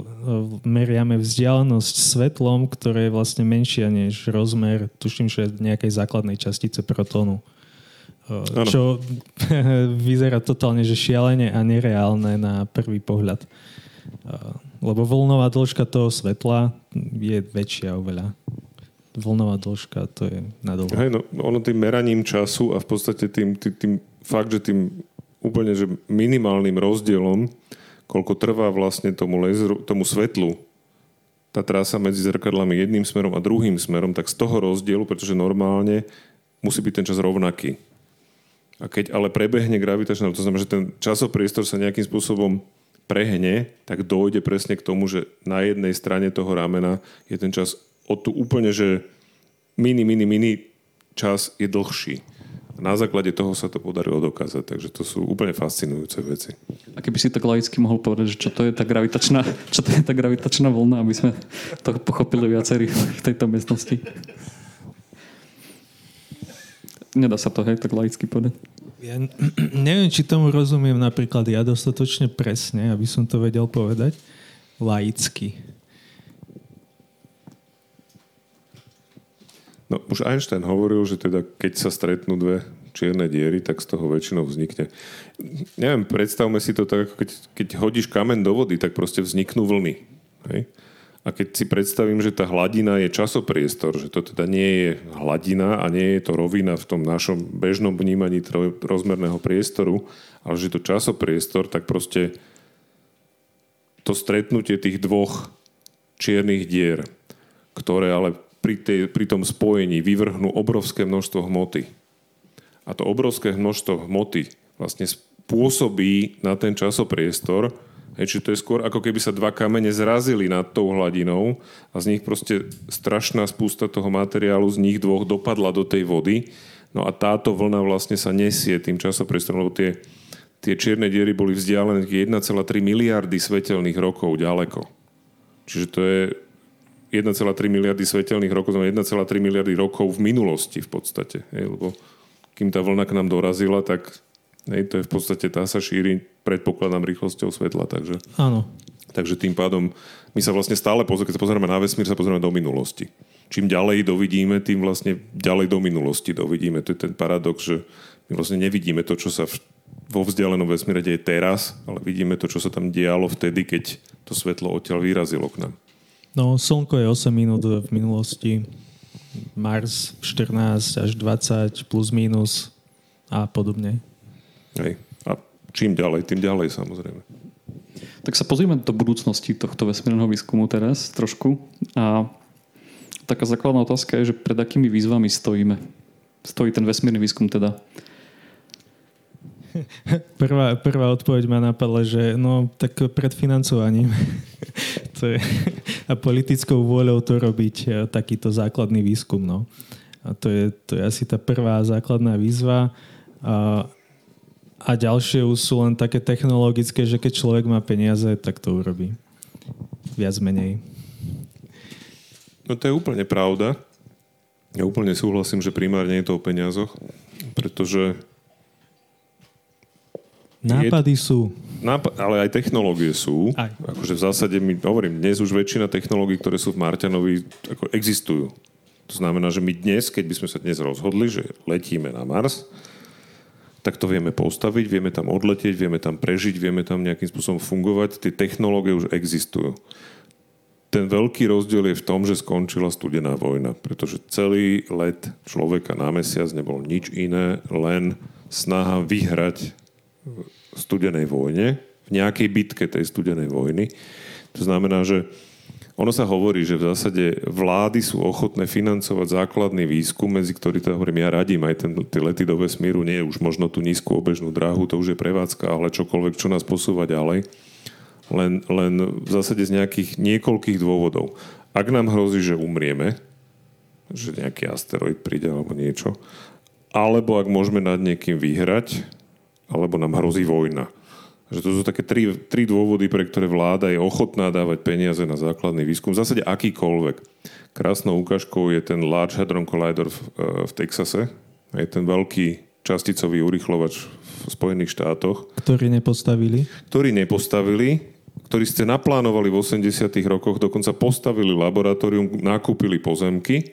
meriame vzdialenosť svetlom, ktoré je vlastne menšia než rozmer, tuším, že nejakej základnej častice protónu. Ano. Čo *laughs* vyzerá totálne, že šialene a nereálne na prvý pohľad. Lebo vlnová dĺžka toho svetla je väčšia oveľa. Vlnová dĺžka to je nadolho. Hej, no, ono tým meraním času a v podstate tým, tým, tým fakt, že tým úplne že minimálnym rozdielom koľko trvá vlastne tomu, laseru, tomu svetlu tá trasa medzi zrkadlami jedným smerom a druhým smerom, tak z toho rozdielu, pretože normálne musí byť ten čas rovnaký. A keď ale prebehne gravitačná, to znamená, že ten časopriestor sa nejakým spôsobom prehne, tak dojde presne k tomu, že na jednej strane toho ramena je ten čas od tu úplne, že mini, mini, mini čas je dlhší. Na základe toho sa to podarilo dokázať, takže to sú úplne fascinujúce veci. A keby si tak laicky mohol povedať, že čo to je tá gravitačná, čo to je tá gravitačná vlna, aby sme to pochopili viacerí v tejto miestnosti. Nedá sa to, hej, tak laicky povedať. Ja *clears throat* neviem, či tomu rozumiem napríklad ja dostatočne presne, aby som to vedel povedať. Laicky. No už Einstein hovoril, že teda keď sa stretnú dve čierne diery, tak z toho väčšinou vznikne. Neviem, predstavme si to tak, ako keď, keď hodíš kamen do vody, tak proste vzniknú vlny. Hej? A keď si predstavím, že tá hladina je časopriestor, že to teda nie je hladina a nie je to rovina v tom našom bežnom vnímaní rozmerného priestoru, ale že to časopriestor, tak proste to stretnutie tých dvoch čiernych dier, ktoré ale pri, tej, pri tom spojení vyvrhnú obrovské množstvo hmoty. A to obrovské množstvo hmoty vlastne spôsobí na ten časopriestor, čiže to je skôr ako keby sa dva kamene zrazili nad tou hladinou a z nich proste strašná spústa toho materiálu z nich dvoch dopadla do tej vody. No a táto vlna vlastne sa nesie tým časopriestorom, lebo tie, tie čierne diery boli vzdialené 1,3 miliardy svetelných rokov ďaleko. Čiže to je 1,3 miliardy svetelných rokov, znamená 1,3 miliardy rokov v minulosti v podstate. Hej, lebo kým tá vlna k nám dorazila, tak hej, to je v podstate, tá sa šíri predpokladám rýchlosťou svetla. Takže, Áno. takže tým pádom my sa vlastne stále, keď sa pozrieme na vesmír, sa pozrieme do minulosti. Čím ďalej dovidíme, tým vlastne ďalej do minulosti dovidíme. To je ten paradox, že my vlastne nevidíme to, čo sa v, vo vzdialenom vesmíre deje teraz, ale vidíme to, čo sa tam dialo vtedy, keď to svetlo odtiaľ vyrazilo k nám. No, Slnko je 8 minút v minulosti, Mars 14 až 20 plus minus a podobne. Hej čím ďalej, tým ďalej samozrejme. Tak sa pozrieme do budúcnosti tohto vesmírneho výskumu teraz trošku. A taká základná otázka je, že pred akými výzvami stojíme? Stojí ten vesmírny výskum teda? Prvá, prvá odpoveď ma napadla, že no tak pred financovaním *laughs* to je, a politickou vôľou to robiť e, takýto základný výskum. No. A to je, to je asi tá prvá základná výzva. A a ďalšie už sú len také technologické, že keď človek má peniaze, tak to urobí. Viac menej. No to je úplne pravda. Ja úplne súhlasím, že primárne je to o peniazoch, pretože... Nápady je... sú. Nápad, ale aj technológie sú. Aj. Akože v zásade, my hovorím, dnes už väčšina technológií, ktoré sú v Marťanovi, ako existujú. To znamená, že my dnes, keď by sme sa dnes rozhodli, že letíme na Mars, tak to vieme postaviť, vieme tam odletieť, vieme tam prežiť, vieme tam nejakým spôsobom fungovať. Tie technológie už existujú. Ten veľký rozdiel je v tom, že skončila studená vojna, pretože celý let človeka na mesiac nebol nič iné, len snaha vyhrať studenej vojne, v nejakej bitke tej studenej vojny. To znamená, že ono sa hovorí, že v zásade vlády sú ochotné financovať základný výskum, medzi ktorý to hovorím, ja radím aj ten, tie lety do vesmíru, nie už možno tú nízku obežnú dráhu, to už je prevádzka, ale čokoľvek, čo nás posúva ďalej. Len, len v zásade z nejakých niekoľkých dôvodov. Ak nám hrozí, že umrieme, že nejaký asteroid príde alebo niečo, alebo ak môžeme nad niekým vyhrať, alebo nám hrozí vojna. Že to sú také tri, tri dôvody, pre ktoré vláda je ochotná dávať peniaze na základný výskum. V zásade akýkoľvek. Krásnou ukážkou je ten Large Hadron Collider v, v Texase. Je ten veľký časticový urychlovač v Spojených štátoch. Ktorý nepostavili? Ktorý nepostavili, ktorí ste naplánovali v 80 rokoch, dokonca postavili laboratórium, nakúpili pozemky,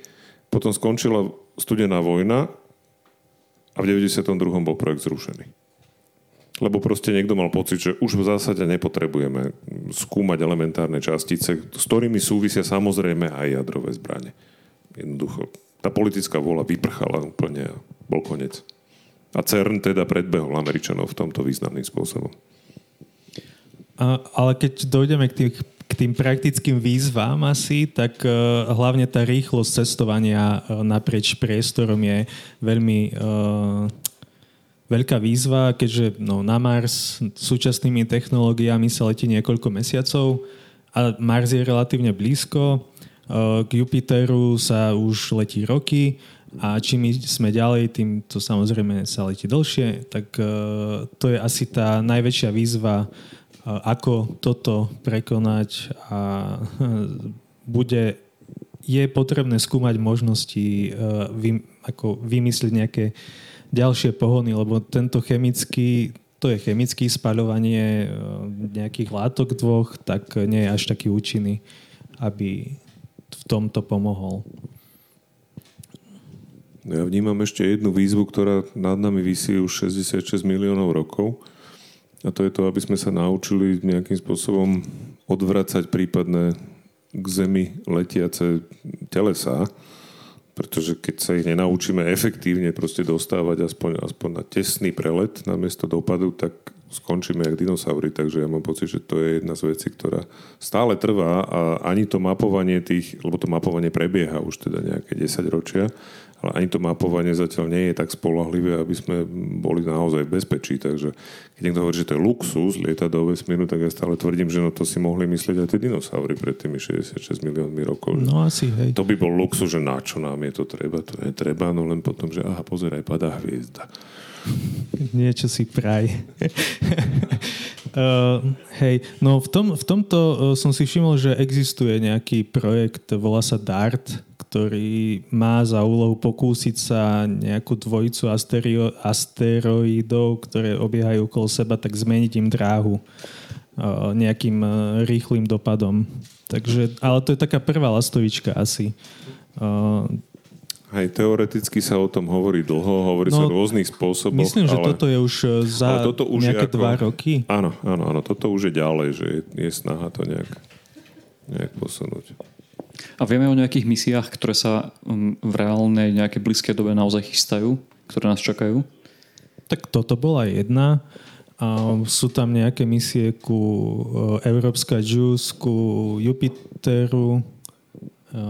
potom skončila studená vojna a v 92. bol projekt zrušený lebo proste niekto mal pocit, že už v zásade nepotrebujeme skúmať elementárne častice, s ktorými súvisia samozrejme aj jadrové zbranie. Jednoducho, tá politická vôľa vyprchala úplne a bol koniec. A CERN teda predbehol Američanov v tomto významným spôsobom. A, ale keď dojdeme k, tým, k tým praktickým výzvám asi, tak uh, hlavne tá rýchlosť cestovania uh, naprieč priestorom je veľmi uh, veľká výzva, keďže no, na Mars súčasnými technológiami sa letí niekoľko mesiacov a Mars je relatívne blízko. E, k Jupiteru sa už letí roky a čím sme ďalej, tým to samozrejme sa letí dlhšie, tak e, to je asi tá najväčšia výzva, e, ako toto prekonať a bude je potrebné skúmať možnosti, ako vymyslieť nejaké ďalšie pohony, lebo tento chemický, to je chemické spaľovanie e, nejakých látok dvoch, tak nie je až taký účinný, aby v tomto pomohol. Ja vnímam ešte jednu výzvu, ktorá nad nami vysí už 66 miliónov rokov. A to je to, aby sme sa naučili nejakým spôsobom odvracať prípadné k Zemi letiace telesá. Pretože keď sa ich nenaučíme efektívne proste dostávať aspoň, aspoň na tesný prelet namiesto dopadu, tak skončíme jak dinosaury, takže ja mám pocit, že to je jedna z vecí, ktorá stále trvá a ani to mapovanie tých, lebo to mapovanie prebieha už teda nejaké 10 ročia, ale ani to mapovanie zatiaľ nie je tak spolahlivé, aby sme boli naozaj v bezpečí. Takže keď niekto hovorí, že to je luxus lietať do vesmíru, tak ja stále tvrdím, že no to si mohli myslieť aj tie dinosaury pred tými 66 miliónmi rokov. No asi, hej. To by bol luxus, že na čo nám je to treba, to je treba, no len potom, že aha, pozeraj, padá hviezda. Niečo si praj. uh, *laughs* hej, no v, tom, v tomto uh, som si všimol, že existuje nejaký projekt, volá sa DART, ktorý má za úlohu pokúsiť sa nejakú dvojicu asterio, asteroidov, ktoré obiehajú okolo seba, tak zmeniť im dráhu uh, nejakým uh, rýchlým dopadom. Takže, ale to je taká prvá lastovička asi. Uh, Hej, teoreticky sa o tom hovorí dlho, hovorí no, sa o rôznych spôsoboch. Myslím, že ale, toto je už e, za toto už nejaké ako, dva roky. Áno, áno, áno, toto už je ďalej, že je, je snaha to nejak, nejak posunúť. A vieme o nejakých misiách, ktoré sa v reálnej nejakej blízkej dobe naozaj chystajú, ktoré nás čakajú? Tak toto bola jedna. A sú tam nejaké misie ku e, Európska JUICE, ku Jupiteru, a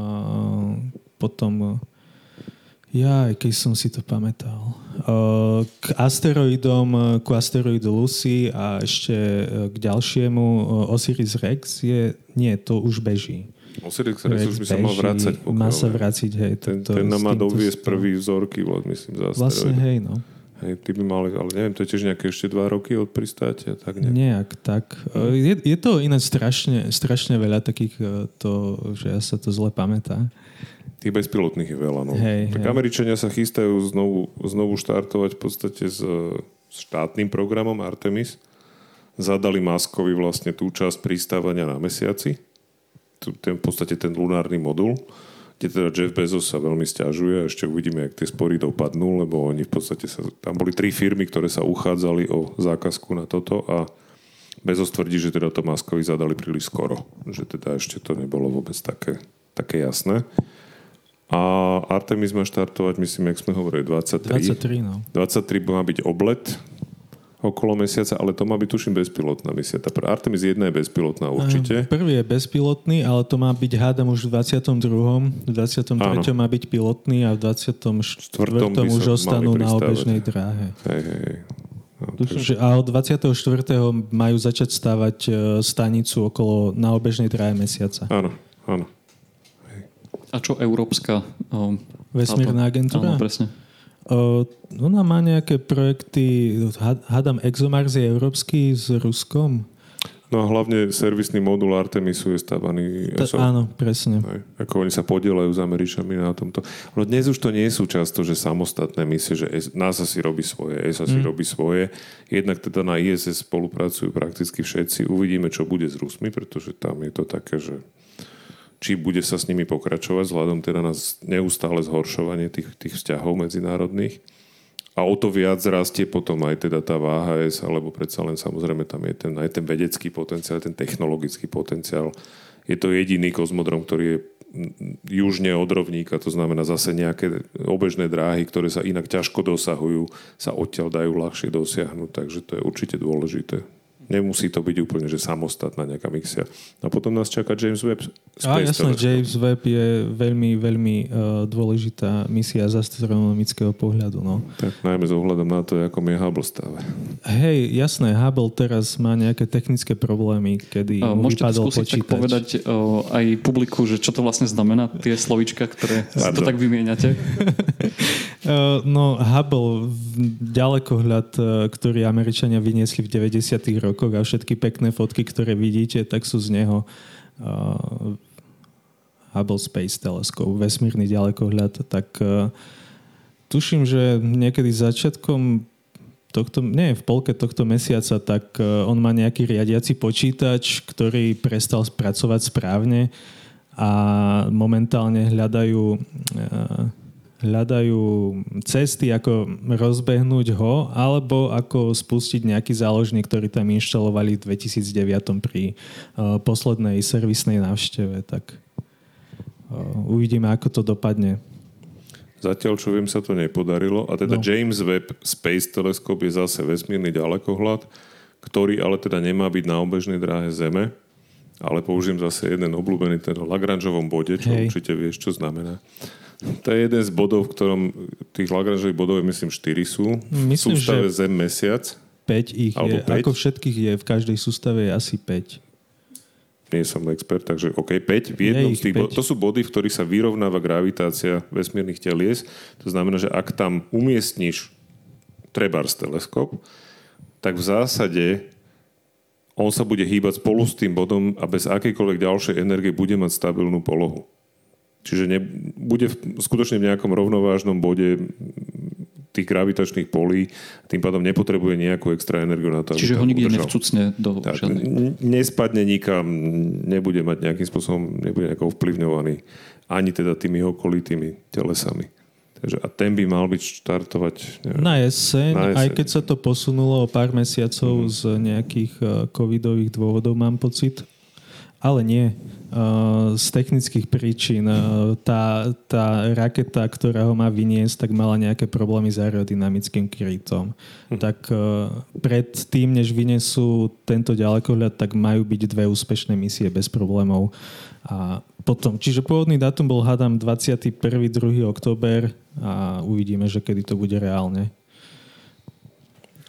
potom ja, keď som si to pamätal. K asteroidom, ku asteroidu Lucy a ešte e, k ďalšiemu Osiris Rex je, nie, to už beží. Osiris Rex, už by sa mal vrácať. Má sa vráciť, hej. Ten, ten nám má doviesť prvý vzorky, myslím, za Vlastne, hej, no. Hej, ty by mali, ale neviem, to je tiež nejaké ešte dva roky od pristátia, tak nejak. Nejak, tak. E, je, je to ináč strašne, strašne veľa takých, e, to, že ja sa to zle pamätá. Tých bezpilotných je veľa. No. Hej, tak hej. Američania sa chystajú znovu, znovu štartovať v podstate s, s štátnym programom Artemis. Zadali Maskovi vlastne tú časť pristávania na mesiaci. Ten, v podstate ten lunárny modul kde teda Jeff Bezos sa veľmi stiažuje a ešte uvidíme, jak tie spory dopadnú, lebo oni v podstate sa, tam boli tri firmy, ktoré sa uchádzali o zákazku na toto a Bezos tvrdí, že teda to Maskovi zadali príliš skoro. Že teda ešte to nebolo vôbec také, také jasné. A Artemis má štartovať, myslím, jak sme hovorili, 23. 23, no. 23 má byť oblet okolo mesiaca, ale to má byť, tuším, bezpilotná misia. Tá Artemis 1 je bezpilotná určite. Prvý je bezpilotný, ale to má byť hádam už v 22. V 23. Áno. má byť pilotný a v 24. už ostanú na obežnej dráhe. Hej, hej, hej. No, a od 24. majú začať stávať e, stanicu okolo na obežnej dráhe mesiaca. Áno, áno. A čo Európska um, vesmírna agentúra? Áno, presne. Ona má nejaké projekty, hádam ExoMars je európsky s Ruskom. No a hlavne servisný modul Artemisu je stávaný Ta, Áno, presne. Aj, ako oni sa podielajú s Američanmi na tomto. No dnes už to nie sú často, že samostatné misie, že NASA si robí svoje, ESA si mm. robí svoje. Jednak teda na ISS spolupracujú prakticky všetci. Uvidíme, čo bude s Rusmi, pretože tam je to také, že či bude sa s nimi pokračovať vzhľadom teda na neustále zhoršovanie tých, tých vzťahov medzinárodných. A o to viac rastie potom aj teda tá VHS, alebo predsa len samozrejme tam je ten, aj ten vedecký potenciál, ten technologický potenciál. Je to jediný kozmodrom, ktorý je južne od rovníka, to znamená zase nejaké obežné dráhy, ktoré sa inak ťažko dosahujú, sa odtiaľ dajú ľahšie dosiahnuť, takže to je určite dôležité. Nemusí to byť úplne, že samostatná nejaká mixia. A potom nás čaká James Webb. A jasné, James Webb je veľmi, veľmi uh, dôležitá misia z astronomického pohľadu. No. Tak najmä s ohľadom na to, ako je Hubble stále. Hej, jasné, Hubble teraz má nejaké technické problémy, kedy uh, mu Môžete vypadol skúsiť počítač. tak povedať uh, aj publiku, že čo to vlastne znamená, tie slovička, ktoré si to tak vymieňate? uh, *laughs* no, Hubble, ďalekohľad, ktorý Američania vyniesli v 90 rokoch, rokoch a všetky pekné fotky, ktoré vidíte, tak sú z neho uh, Hubble Space Telescope, vesmírny ďalekohľad, tak uh, tuším, že niekedy začiatkom tohto, nie, v polke tohto mesiaca, tak uh, on má nejaký riadiaci počítač, ktorý prestal spracovať správne a momentálne hľadajú uh, hľadajú cesty, ako rozbehnúť ho, alebo ako spustiť nejaký záložník, ktorý tam inštalovali v 2009 pri uh, poslednej servisnej návšteve. Tak uh, uvidíme, ako to dopadne. Zatiaľ, čo viem, sa to nepodarilo. A teda no. James Webb Space Telescope je zase vesmírny ďalekohľad, ktorý ale teda nemá byť na obežnej dráhe Zeme, ale použijem zase jeden obľúbený, ten Lagrangeovom bode, čo Hej. určite vieš, čo znamená. To je jeden z bodov, v ktorom tých Lagrangeových bodov je myslím 4 sú. Myslím, v sústave že Zem, Mesiac. 5 ich je. 5? Ako všetkých je, v každej sústave je asi 5. Nie som expert, takže OK, 5. V jednom z tých bod, to sú body, v ktorých sa vyrovnáva gravitácia vesmírnych telies. To znamená, že ak tam umiestniš trebárs teleskop, tak v zásade on sa bude hýbať spolu s tým bodom a bez akejkoľvek ďalšej energie bude mať stabilnú polohu. Čiže ne, bude v, skutočne v nejakom rovnovážnom bode tých gravitačných polí, tým pádom nepotrebuje nejakú extra energiu na to. Čiže ho nikde nevcucne do tak, Nespadne nikam, nebude mať nejakým spôsobom, nebude nejako ovplyvňovaný ani teda tými okolitými telesami. Takže a ten by mal byť štartovať... Neviem, na, jeseň, na jeseň, aj keď sa to posunulo o pár mesiacov mm. z nejakých eh, covidových dôvodov, mám pocit. Ale nie. Uh, z technických príčin uh, tá, tá raketa, ktorá ho má vyniesť, tak mala nejaké problémy s aerodynamickým krytom. Hm. Tak pred tým, než vyniesú tento ďalekohľad, tak majú byť dve úspešné misie bez problémov. A potom, čiže pôvodný dátum bol, hádam, 21. 2. október a uvidíme, že kedy to bude reálne.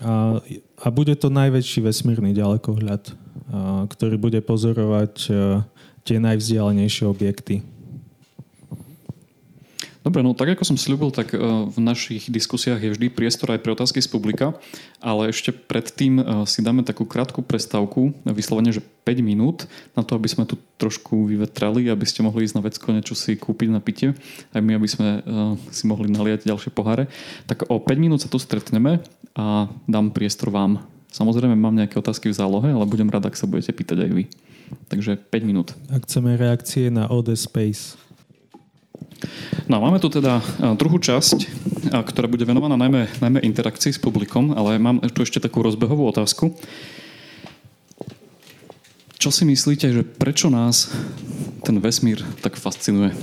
A, a bude to najväčší vesmírny ďalekohľad ktorý bude pozorovať tie najvzdialenejšie objekty. Dobre, no tak ako som slúbil, tak v našich diskusiách je vždy priestor aj pre otázky z publika, ale ešte predtým si dáme takú krátku prestávku, vyslovene, že 5 minút, na to, aby sme tu trošku vyvetrali, aby ste mohli ísť na vecko niečo si kúpiť na pitie, aj my, aby sme si mohli naliať ďalšie poháre. Tak o 5 minút sa tu stretneme a dám priestor vám. Samozrejme mám nejaké otázky v zálohe, ale budem rád, ak sa budete pýtať aj vy. Takže 5 minút. Ak chceme reakcie na OD Space. No máme tu teda druhú časť, ktorá bude venovaná najmä, najmä interakcii s publikom, ale mám tu ešte takú rozbehovú otázku. Čo si myslíte, že prečo nás ten vesmír tak fascinuje?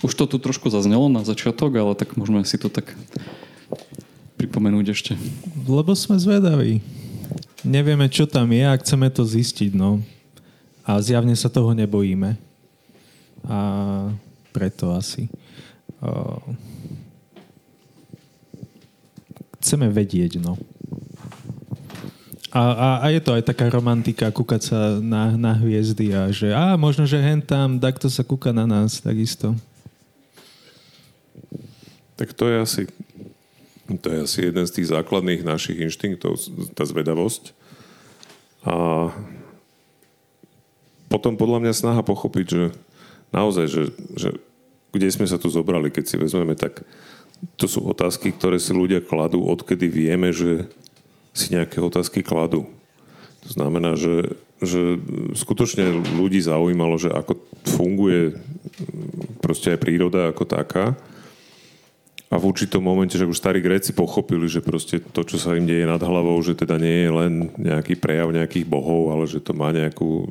Už to tu trošku zaznelo na začiatok, ale tak môžeme si to tak pripomenúť ešte. Lebo sme zvedaví nevieme, čo tam je a chceme to zistiť, no. A zjavne sa toho nebojíme. A preto asi. Uh, chceme vedieť, no. A, a, a je to aj taká romantika kúkať sa na, na hviezdy a že a možno, že hen tam, takto sa kúka na nás, takisto. Tak to je asi to je asi jeden z tých základných našich inštinktov, tá zvedavosť. A potom podľa mňa snaha pochopiť, že naozaj, že, že kde sme sa tu zobrali, keď si vezmeme, tak to sú otázky, ktoré si ľudia kladú, odkedy vieme, že si nejaké otázky kladú. To znamená, že, že skutočne ľudí zaujímalo, že ako funguje proste aj príroda ako taká a v určitom momente, že už starí Gréci pochopili, že proste to, čo sa im deje nad hlavou, že teda nie je len nejaký prejav nejakých bohov, ale že to má nejakú,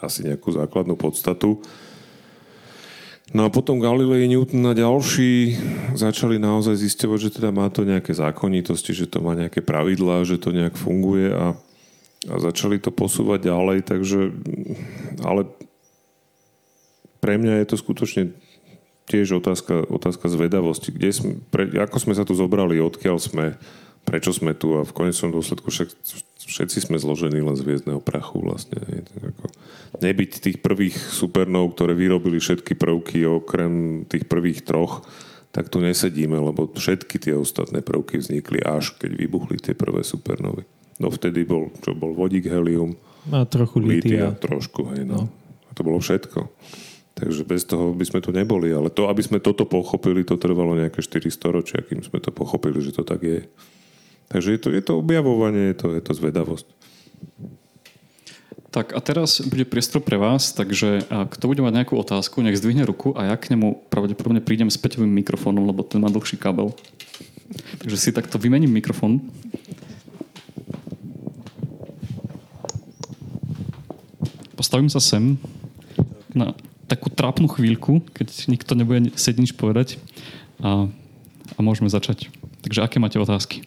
asi nejakú základnú podstatu. No a potom Galilei Newton a ďalší začali naozaj zisťovať, že teda má to nejaké zákonitosti, že to má nejaké pravidlá, že to nejak funguje a, a začali to posúvať ďalej, takže ale pre mňa je to skutočne tiež otázka, otázka zvedavosti. Kde sme, pre, ako sme sa tu zobrali, odkiaľ sme, prečo sme tu a v konečnom dôsledku však, všetci sme zložení len z hviezdneho prachu vlastne. Ako, nebyť tých prvých supernov, ktoré vyrobili všetky prvky okrem tých prvých troch, tak tu nesedíme, lebo všetky tie ostatné prvky vznikli až keď vybuchli tie prvé supernovy. No vtedy bol, čo bol vodík, helium, a trochu lítia. trošku, hej, no. no. A to bolo všetko. Takže bez toho by sme tu neboli. Ale to, aby sme toto pochopili, to trvalo nejaké 4 storočia, kým sme to pochopili, že to tak je. Takže je to, je to objavovanie, je to, je to zvedavosť. Tak a teraz bude priestor pre vás, takže kto bude mať nejakú otázku, nech zdvihne ruku a ja k nemu pravdepodobne prídem s peťovým mikrofónom, lebo ten má dlhší kabel. Takže si takto vymením mikrofón. Postavím sa sem na takú trápnu chvíľku, keď nikto nebude sedieť nič povedať a, a môžeme začať. Takže aké máte otázky?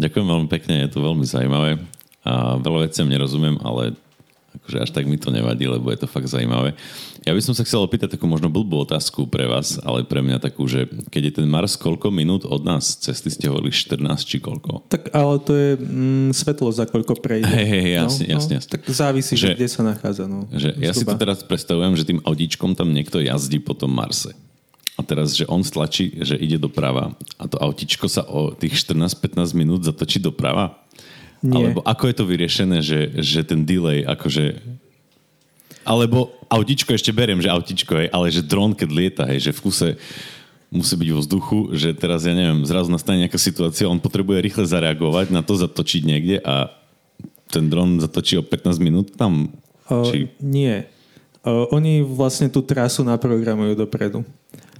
Ďakujem veľmi pekne, je to veľmi zaujímavé. A veľa veciam nerozumiem, ale akože až tak mi to nevadí, lebo je to fakt zaujímavé. Ja by som sa chcel opýtať takú možno blbú otázku pre vás, ale pre mňa takú, že keď je ten Mars koľko minút od nás cesty ste hovorili 14 či koľko? Tak ale to je mm, svetlo za koľko prejde. Hej, hej, jasne, no, jasne, jasne. Tak závisí, že, že kde sa nachádza. No, že ja si to teraz predstavujem, že tým audičkom tam niekto jazdí po tom Marse. A teraz, že on stlačí, že ide doprava a to autičko sa o tých 14-15 minút zatočí doprava? Nie. Alebo ako je to vyriešené, že, že ten delay, akože... Alebo autičko ešte beriem, že autičko, je, ale že dron, keď lieta, hej, že v kuse musí byť vo vzduchu, že teraz, ja neviem, zrazu nastane nejaká situácia, on potrebuje rýchle zareagovať, na to zatočiť niekde a ten dron zatočí o 15 minút tam? Či... Uh, nie. Uh, oni vlastne tú trasu naprogramujú dopredu.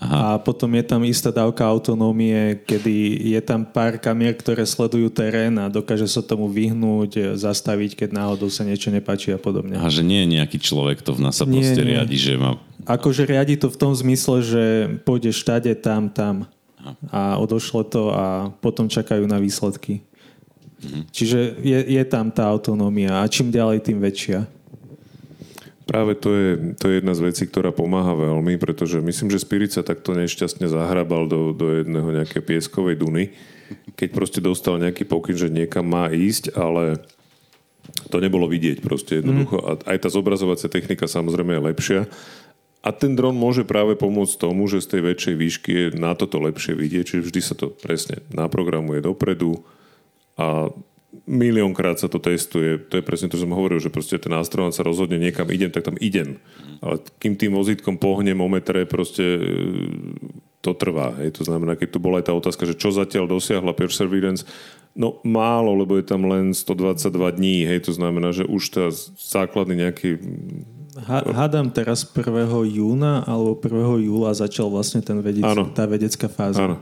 Aha. A potom je tam istá dávka autonómie, kedy je tam pár kamier, ktoré sledujú terén a dokáže sa tomu vyhnúť, zastaviť, keď náhodou sa niečo nepáči a podobne. A že nie je nejaký človek, to v nás sa nie, proste nie. riadi, že má... Akože riadi to v tom zmysle, že pôjde štade tam, tam a odošle to a potom čakajú na výsledky. Mhm. Čiže je, je tam tá autonómia a čím ďalej, tým väčšia. Práve to je, to je jedna z vecí, ktorá pomáha veľmi, pretože myslím, že Spirit sa takto nešťastne zahrabal do, do jedného nejakej pieskovej duny, keď proste dostal nejaký pokyn, že niekam má ísť, ale to nebolo vidieť proste jednoducho. Mm. A aj tá zobrazovacia technika samozrejme je lepšia. A ten dron môže práve pomôcť tomu, že z tej väčšej výšky je na toto lepšie vidieť, čiže vždy sa to presne naprogramuje dopredu a miliónkrát sa to testuje. To je presne to, čo som hovoril, že proste ten astronaut sa rozhodne niekam idem, tak tam idem. Ale kým tým vozítkom pohnem o metre, proste e, to trvá. Hej. To znamená, keď tu bola aj tá otázka, že čo zatiaľ dosiahla Perseverance, no málo, lebo je tam len 122 dní. Hej. To znamená, že už tá základný nejaký Hádam teraz 1. júna alebo 1. júla začal vlastne ten vedec, tá vedecká fáza. Áno.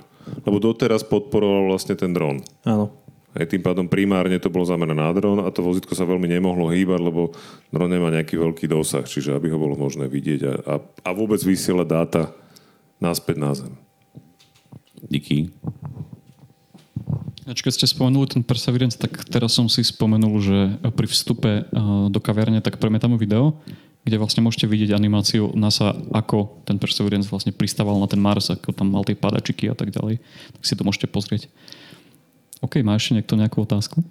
Lebo doteraz podporoval vlastne ten dron. Áno. Aj tým pádom primárne to bolo zamerané na dron a to vozítko sa veľmi nemohlo hýbať, lebo dron nemá nejaký veľký dosah, čiže aby ho bolo možné vidieť a, a, a vôbec vysielať dáta naspäť na Zem. Díky. Keď ste spomenuli ten Perseverance, tak teraz som si spomenul, že pri vstupe eh, do kaverne tak premietame video, kde vlastne môžete vidieť animáciu NASA, ako ten Perseverance vlastne pristával na ten Mars, ako tam mal tie padačiky a tak ďalej. Tak si to môžete pozrieť. OK, má ešte niekto nejakú otázku?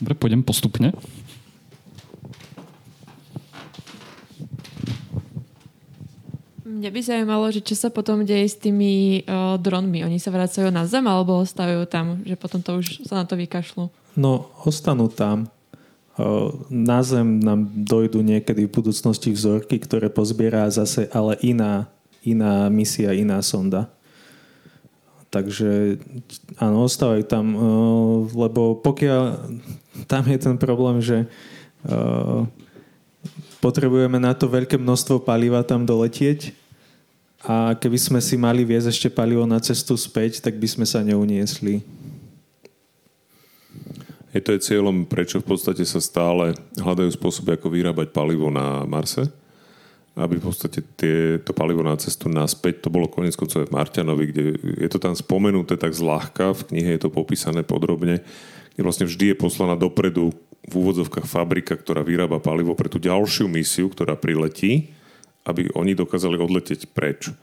Dobre, pôjdem postupne. Mňa by zaujímalo, že čo sa potom deje s tými uh, dronmi. Oni sa vracajú na zem alebo ostávajú tam, že potom to už sa na to vykašľú? No, ostanú tam. Uh, na zem nám dojdú niekedy v budúcnosti vzorky, ktoré pozbiera zase ale iná, iná misia, iná sonda. Takže áno, ostávajú tam, uh, lebo pokiaľ tam je ten problém, že uh, potrebujeme na to veľké množstvo paliva tam doletieť a keby sme si mali viesť ešte palivo na cestu späť, tak by sme sa neuniesli. Je to je cieľom, prečo v podstate sa stále hľadajú spôsoby, ako vyrábať palivo na Marse aby v podstate to palivo na cestu naspäť, to bolo konec koncov v Marťanovi, kde je to tam spomenuté tak zľahka, v knihe je to popísané podrobne, kde vlastne vždy je poslaná dopredu v úvodzovkách fabrika, ktorá vyrába palivo pre tú ďalšiu misiu, ktorá priletí, aby oni dokázali odletieť preč.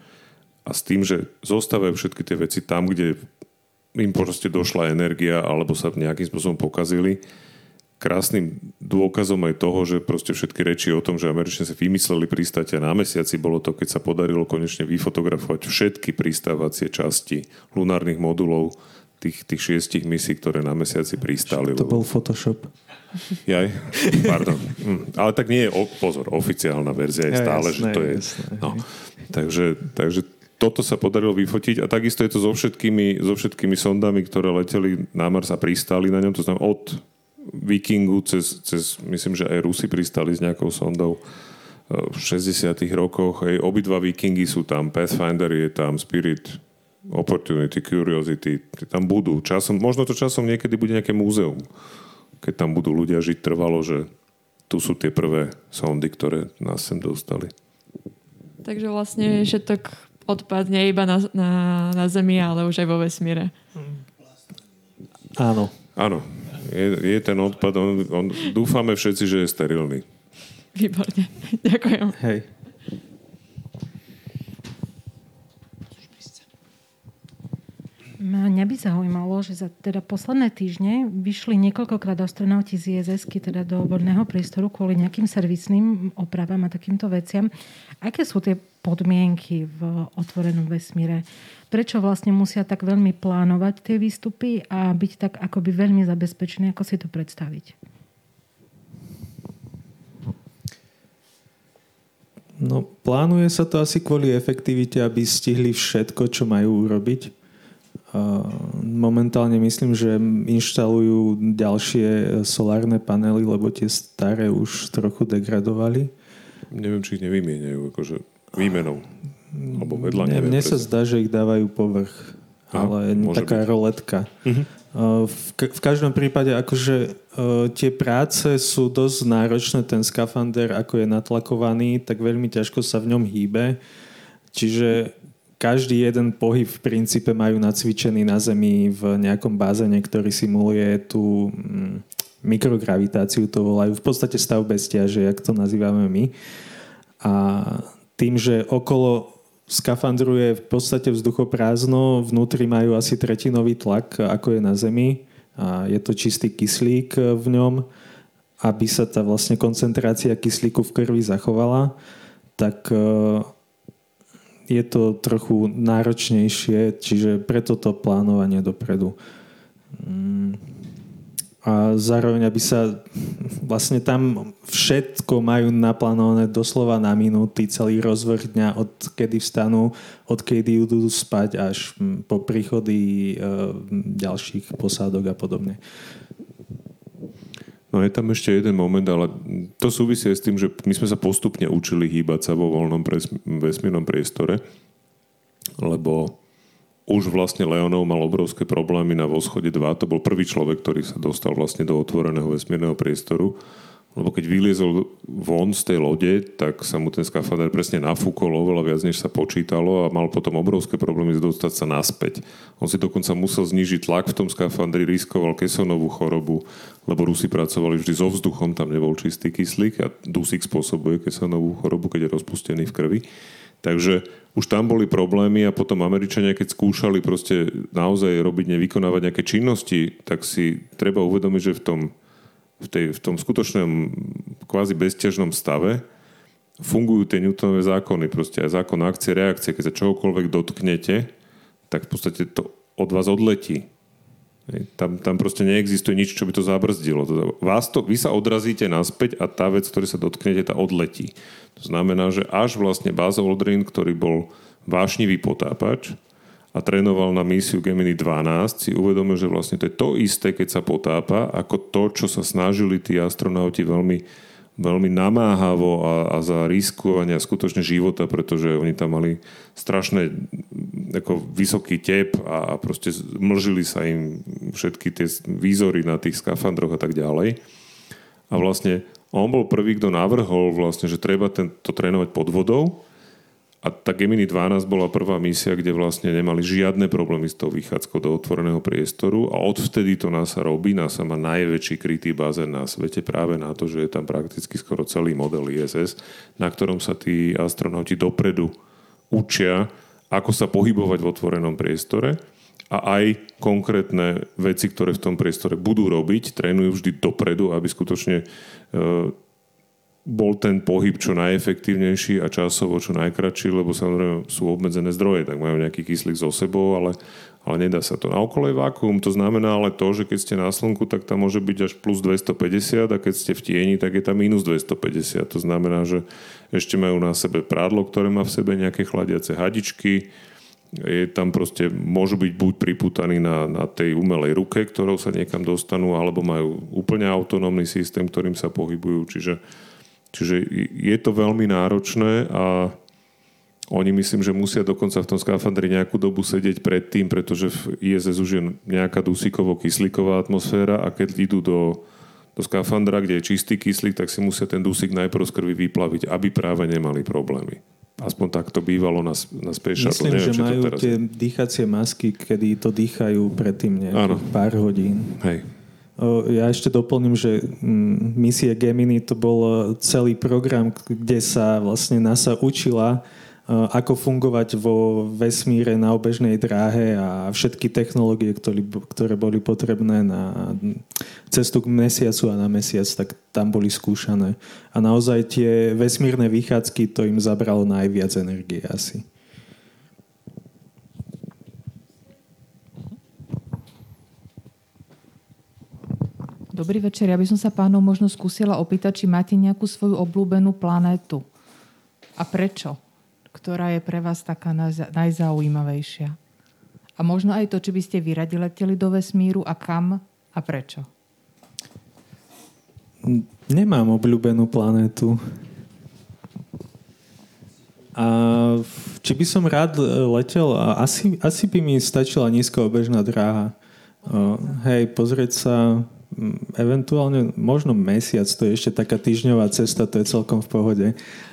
A s tým, že zostávajú všetky tie veci tam, kde im proste došla energia alebo sa nejakým spôsobom pokazili, krásnym dôkazom aj toho, že proste všetky reči o tom, že Američania si vymysleli pristátia na mesiaci, bolo to, keď sa podarilo konečne vyfotografovať všetky pristávacie časti lunárnych modulov tých, tých šiestich misí, ktoré na mesiaci pristáli. To bol Photoshop. Jaj, pardon. Hm. Ale tak nie je, pozor, oficiálna verzia je ja, stále, jasné, že to je... Jasné, no. takže, takže toto sa podarilo vyfotiť a takisto je to so všetkými, so všetkými sondami, ktoré leteli na Mars a pristáli na ňom, to znamená od Vikingu cez, cez myslím, že aj Rusi pristali s nejakou sondou v 60 rokoch. Hej, obidva Vikingy sú tam, Pathfinder je tam, Spirit, Opportunity, Curiosity, tam budú. Časom, možno to časom niekedy bude nejaké múzeum, keď tam budú ľudia žiť trvalo, že tu sú tie prvé sondy, ktoré nás sem dostali. Takže vlastne všetok odpadne iba na, na, na Zemi, ale už aj vo vesmíre. Áno. Áno. Je, je ten odpad, on, on, dúfame všetci, že je sterilný. Výborne. Ďakujem. Hej. Mňa by zaujímalo, že za teda posledné týždne vyšli niekoľkokrát astronauti z iss teda do voľného priestoru kvôli nejakým servisným opravám a takýmto veciam. Aké sú tie podmienky v otvorenom vesmíre? Prečo vlastne musia tak veľmi plánovať tie výstupy a byť tak akoby veľmi zabezpečení? Ako si to predstaviť? No, plánuje sa to asi kvôli efektivite, aby stihli všetko, čo majú urobiť Momentálne myslím, že inštalujú ďalšie solárne panely, lebo tie staré už trochu degradovali. Neviem, či ich nevymieňajú, akože výmenou. Alebo vedľa, ne, neviem. Mne sa zdá, že ich dávajú povrch. A, ale taká byť. roletka. Uh-huh. V, v každom prípade akože tie práce sú dosť náročné. Ten skafander, ako je natlakovaný, tak veľmi ťažko sa v ňom hýbe. Čiže každý jeden pohyb v princípe majú nacvičený na Zemi v nejakom bázene, ktorý simuluje tú mm, mikrogravitáciu, to volajú v podstate stav bez ťaže, jak to nazývame my. A tým, že okolo skafandru je v podstate vzduchoprázdno, vnútri majú asi tretinový tlak, ako je na Zemi a je to čistý kyslík v ňom, aby sa tá vlastne koncentrácia kyslíku v krvi zachovala, tak je to trochu náročnejšie, čiže preto to plánovanie dopredu. Mm. A zároveň, aby sa vlastne tam všetko majú naplánované doslova na minúty, celý rozvrh dňa, od kedy vstanú, od kedy idú spať až po príchody e, ďalších posádok a podobne. No je tam ešte jeden moment, ale to súvisí s tým, že my sme sa postupne učili hýbať sa vo voľnom vesmírnom priestore, lebo už vlastne Leonov mal obrovské problémy na Voschode 2. To bol prvý človek, ktorý sa dostal vlastne do otvoreného vesmírneho priestoru lebo keď vyliezol von z tej lode, tak sa mu ten skafander presne nafúkol oveľa viac, než sa počítalo a mal potom obrovské problémy dostať sa naspäť. On si dokonca musel znižiť tlak v tom skafandri, riskoval kesonovú chorobu, lebo Rusi pracovali vždy so vzduchom, tam nebol čistý kyslík a dusík spôsobuje kesonovú chorobu, keď je rozpustený v krvi. Takže už tam boli problémy a potom Američania, keď skúšali proste naozaj robiť, nevykonávať nejaké činnosti, tak si treba uvedomiť, že v tom v, tej, v tom skutočnom kvázi bezťažnom stave fungujú tie Newtonové zákony, proste aj zákon akcie, reakcie, keď sa čohokoľvek dotknete, tak v podstate to od vás odletí. Tam, tam proste neexistuje nič, čo by to zabrzdilo. Vás to, vy sa odrazíte naspäť a tá vec, ktorý sa dotknete, tá odletí. To znamená, že až vlastne Buzz Aldrin, ktorý bol vášnivý potápač, a trénoval na misiu Gemini 12, si uvedomil, že vlastne to je to isté, keď sa potápa, ako to, čo sa snažili tí astronauti veľmi, veľmi namáhavo a, a za riskovania skutočne života, pretože oni tam mali strašné ako vysoký tep a, a proste mlžili sa im všetky tie výzory na tých skafandroch a tak ďalej. A vlastne on bol prvý, kto navrhol vlastne, že treba to trénovať pod vodou, a tá Gemini 12 bola prvá misia, kde vlastne nemali žiadne problémy s tou vychádzkou do otvoreného priestoru a odvtedy to NASA robí. NASA má najväčší krytý bazén na svete práve na to, že je tam prakticky skoro celý model ISS, na ktorom sa tí astronauti dopredu učia, ako sa pohybovať v otvorenom priestore a aj konkrétne veci, ktoré v tom priestore budú robiť, trénujú vždy dopredu, aby skutočne e, bol ten pohyb čo najefektívnejší a časovo čo najkračší, lebo samozrejme sú obmedzené zdroje, tak majú nejaký kyslík so sebou, ale, ale nedá sa to. Na okolo je vákuum, to znamená ale to, že keď ste na slnku, tak tam môže byť až plus 250 a keď ste v tieni, tak je tam minus 250. To znamená, že ešte majú na sebe prádlo, ktoré má v sebe nejaké chladiace hadičky, je tam proste, môžu byť buď priputaní na, na tej umelej ruke, ktorou sa niekam dostanú, alebo majú úplne autonómny systém, ktorým sa pohybujú. Čiže, čiže je to veľmi náročné a oni myslím, že musia dokonca v tom skafandri nejakú dobu sedieť pred tým, pretože v ISS už je nejaká dusíkovo-kyslíková atmosféra a keď idú do, do skafandra, kde je čistý kyslík, tak si musia ten dusík najprv z krvi vyplaviť, aby práve nemali problémy. Aspoň tak to bývalo na, na Space Shuttle. Myslím, Neviem, že majú teraz... tie dýchacie masky, kedy to dýchajú predtým nejakých pár hodín. Hej. Ja ešte doplním, že mm, misie Gemini to bol celý program, kde sa vlastne NASA učila Eh, ako fungovať vo vesmíre na obežnej dráhe a všetky technológie, ktoré, ktoré boli potrebné na cestu k mesiacu a na mesiac, tak tam boli skúšané. A naozaj tie vesmírne vychádzky, to im zabralo najviac energie asi. Dobrý večer. Ja by som sa pánov možno skúsila opýtať, či máte nejakú svoju obľúbenú planétu. A prečo? ktorá je pre vás taká najzaujímavejšia? A možno aj to, či by ste vyradi leteli do vesmíru a kam a prečo? Nemám obľúbenú planétu. A či by som rád letel? Asi, asi by mi stačila nízkoobežná dráha. Hej, pozrieť sa eventuálne možno mesiac, to je ešte taká týždňová cesta, to je celkom v pohode.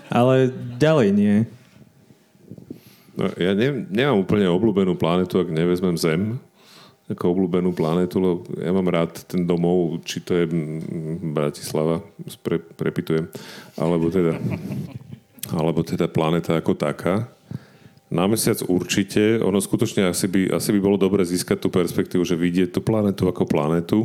Ale ďalej nie. No, ja ne, nemám úplne obľúbenú planetu, ak nevezmem Zem ako obľúbenú planetu, lebo ja mám rád ten domov, či to je Bratislava, pre, prepitujem, alebo teda, alebo teda planeta ako taká. Na mesiac určite, ono skutočne asi by, asi by bolo dobre získať tú perspektívu, že vidieť tú planetu ako planetu,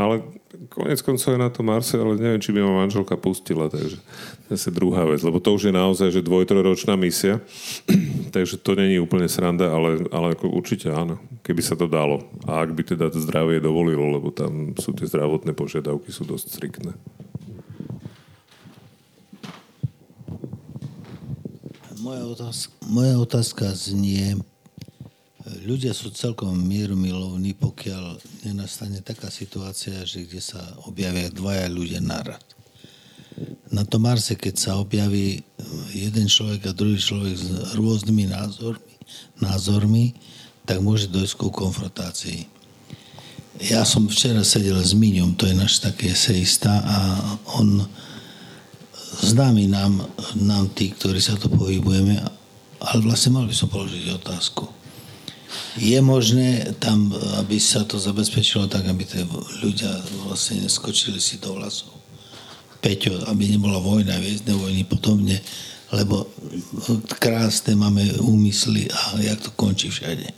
ale konec koncov je na to Marse, ale neviem, či by ma manželka pustila, takže to je druhá vec, lebo to už je naozaj, že dvojtroročná misia, *clears throat* takže to není úplne sranda, ale, ale ako určite áno, keby sa to dalo. A ak by teda to zdravie dovolilo, lebo tam sú tie zdravotné požiadavky, sú dosť striktné. Moja otázka, moja otázka znie, ľudia sú celkom mierumilovní, pokiaľ nenastane taká situácia, že kde sa objavia dvaja ľudia narad. Na tom Marse, keď sa objaví jeden človek a druhý človek s rôznymi názormi, názormi tak môže dojsť ku konfrontácii. Ja som včera sedel s Míňom, to je náš taký eseista a on známy nám, nám tí, ktorí sa to pohybujeme, ale vlastne mal by som položiť otázku je možné tam, aby sa to zabezpečilo tak, aby tie ľudia vlastne neskočili si do vlasov. Peťo, aby nebola vojna, viezdne vojny podobne, lebo krásne máme úmysly a jak to končí všade.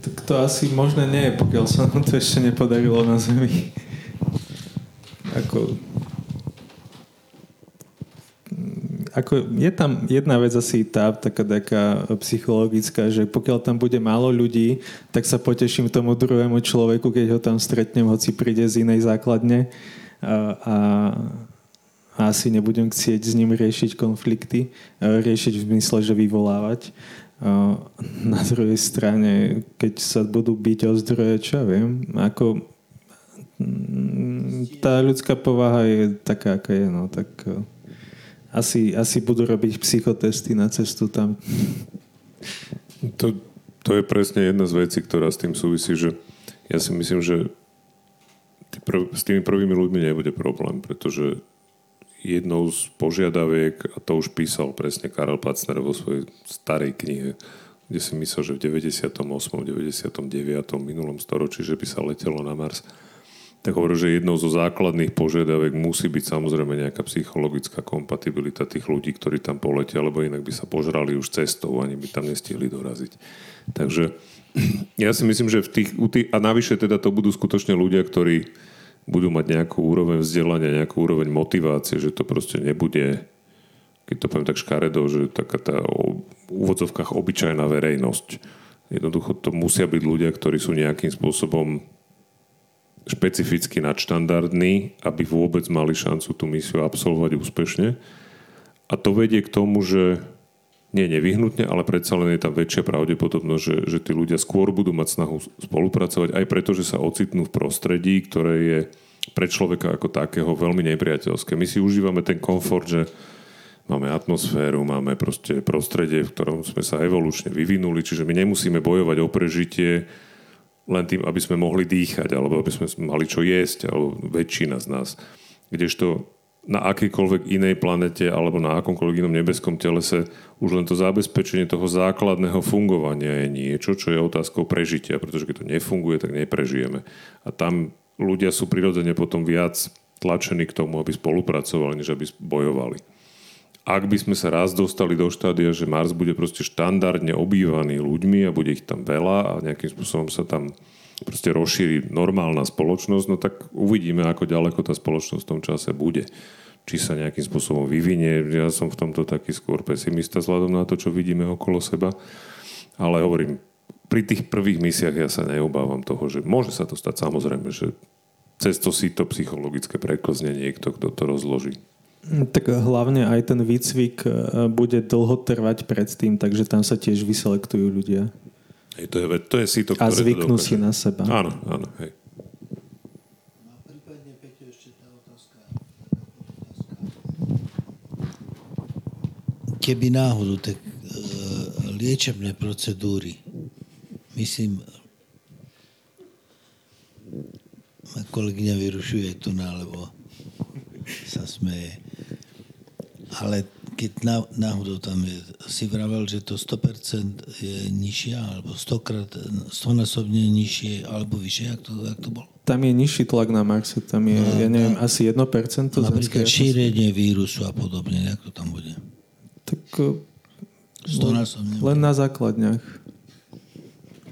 Tak to asi možné nie je, pokiaľ sa nám to ešte nepodarilo na Zemi. Ako, ako je tam jedna vec asi tá taká, taká psychologická, že pokiaľ tam bude málo ľudí, tak sa poteším tomu druhému človeku, keď ho tam stretnem, hoci príde z inej základne a, a, a asi nebudem chcieť s ním riešiť konflikty, riešiť v zmysle, že vyvolávať. Na druhej strane, keď sa budú byť o zdroje, čo ja viem, ako mm, tá ľudská povaha je taká, aká je, no, tak asi, asi budú robiť psychotesty na cestu tam. To, to je presne jedna z vecí, ktorá s tým súvisí, že ja si myslím, že prv, s tými prvými ľuďmi nebude problém, pretože jednou z požiadaviek, a to už písal presne Karel Pacner vo svojej starej knihe, kde si myslel, že v 98. 99. minulom storočí, že by sa letelo na Mars, tak hovorím, že jednou zo základných požiadavek musí byť samozrejme nejaká psychologická kompatibilita tých ľudí, ktorí tam poletia, lebo inak by sa požrali už cestou, ani by tam nestihli doraziť. Takže *clears throat* ja si myslím, že v tých, a navyše teda to budú skutočne ľudia, ktorí budú mať nejakú úroveň vzdelania, nejakú úroveň motivácie, že to proste nebude, keď to poviem tak škaredo, že taká tá v úvodzovkách obyčajná verejnosť, Jednoducho to musia byť ľudia, ktorí sú nejakým spôsobom špecificky nadštandardní, aby vôbec mali šancu tú misiu absolvovať úspešne. A to vedie k tomu, že nie nevyhnutne, ale predsa len je tam väčšia pravdepodobnosť, že, že tí ľudia skôr budú mať snahu spolupracovať, aj preto, že sa ocitnú v prostredí, ktoré je pre človeka ako takého veľmi nepriateľské. My si užívame ten komfort, že máme atmosféru, máme proste prostredie, v ktorom sme sa evolučne vyvinuli, čiže my nemusíme bojovať o prežitie len tým, aby sme mohli dýchať, alebo aby sme mali čo jesť, alebo väčšina z nás. Kdežto na akejkoľvek inej planete alebo na akomkoľvek inom nebeskom telese už len to zabezpečenie toho základného fungovania je niečo, čo je otázkou prežitia, pretože keď to nefunguje, tak neprežijeme. A tam ľudia sú prirodzene potom viac tlačení k tomu, aby spolupracovali, než aby bojovali. Ak by sme sa raz dostali do štádia, že Mars bude proste štandardne obývaný ľuďmi a bude ich tam veľa a nejakým spôsobom sa tam proste rozšíri normálna spoločnosť, no tak uvidíme, ako ďaleko tá spoločnosť v tom čase bude. Či sa nejakým spôsobom vyvinie. Ja som v tomto taký skôr pesimista vzhľadom na to, čo vidíme okolo seba. Ale hovorím, pri tých prvých misiach ja sa neobávam toho, že môže sa to stať samozrejme, že cez to si to psychologické preklzne niekto, kto to rozloží. Tak hlavne aj ten výcvik e, bude dlho trvať predtým, takže tam sa tiež vyselektujú ľudia. Hej, to, je, to je si to, A zvyknú si na seba. Áno, áno, hej. Keby náhodou, tak e, liečebné procedúry, myslím, ma kolegyňa vyrušuje tu na, lebo sa smeje. Ale keď náhodou tam je, si vravel, že to 100% je nižšia, alebo 100 krát, 100 násobne nižšie, alebo vyššie, jak to, jak to bolo? Tam je nižší tlak na Marse, tam je, no, ja neviem, tam, asi 1%. Napríklad šírenie vírusu a podobne, jak to tam bude? Tak 100 násobne. Len na základniach.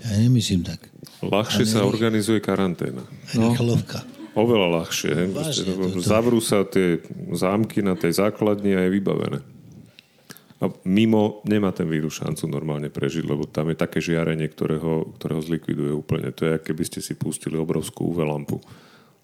Ja nemyslím tak. Ľahšie sa organizuje karanténa. Rýchlovka. Oveľa ľahšie. Vážne, to, to... Zavrú sa tie zámky na tej základni a je vybavené. A mimo nemá ten vírus šancu normálne prežiť, lebo tam je také žiarenie, ktoré ho, ktoré ho zlikviduje úplne. To je, keby ste si pustili obrovskú UV lampu.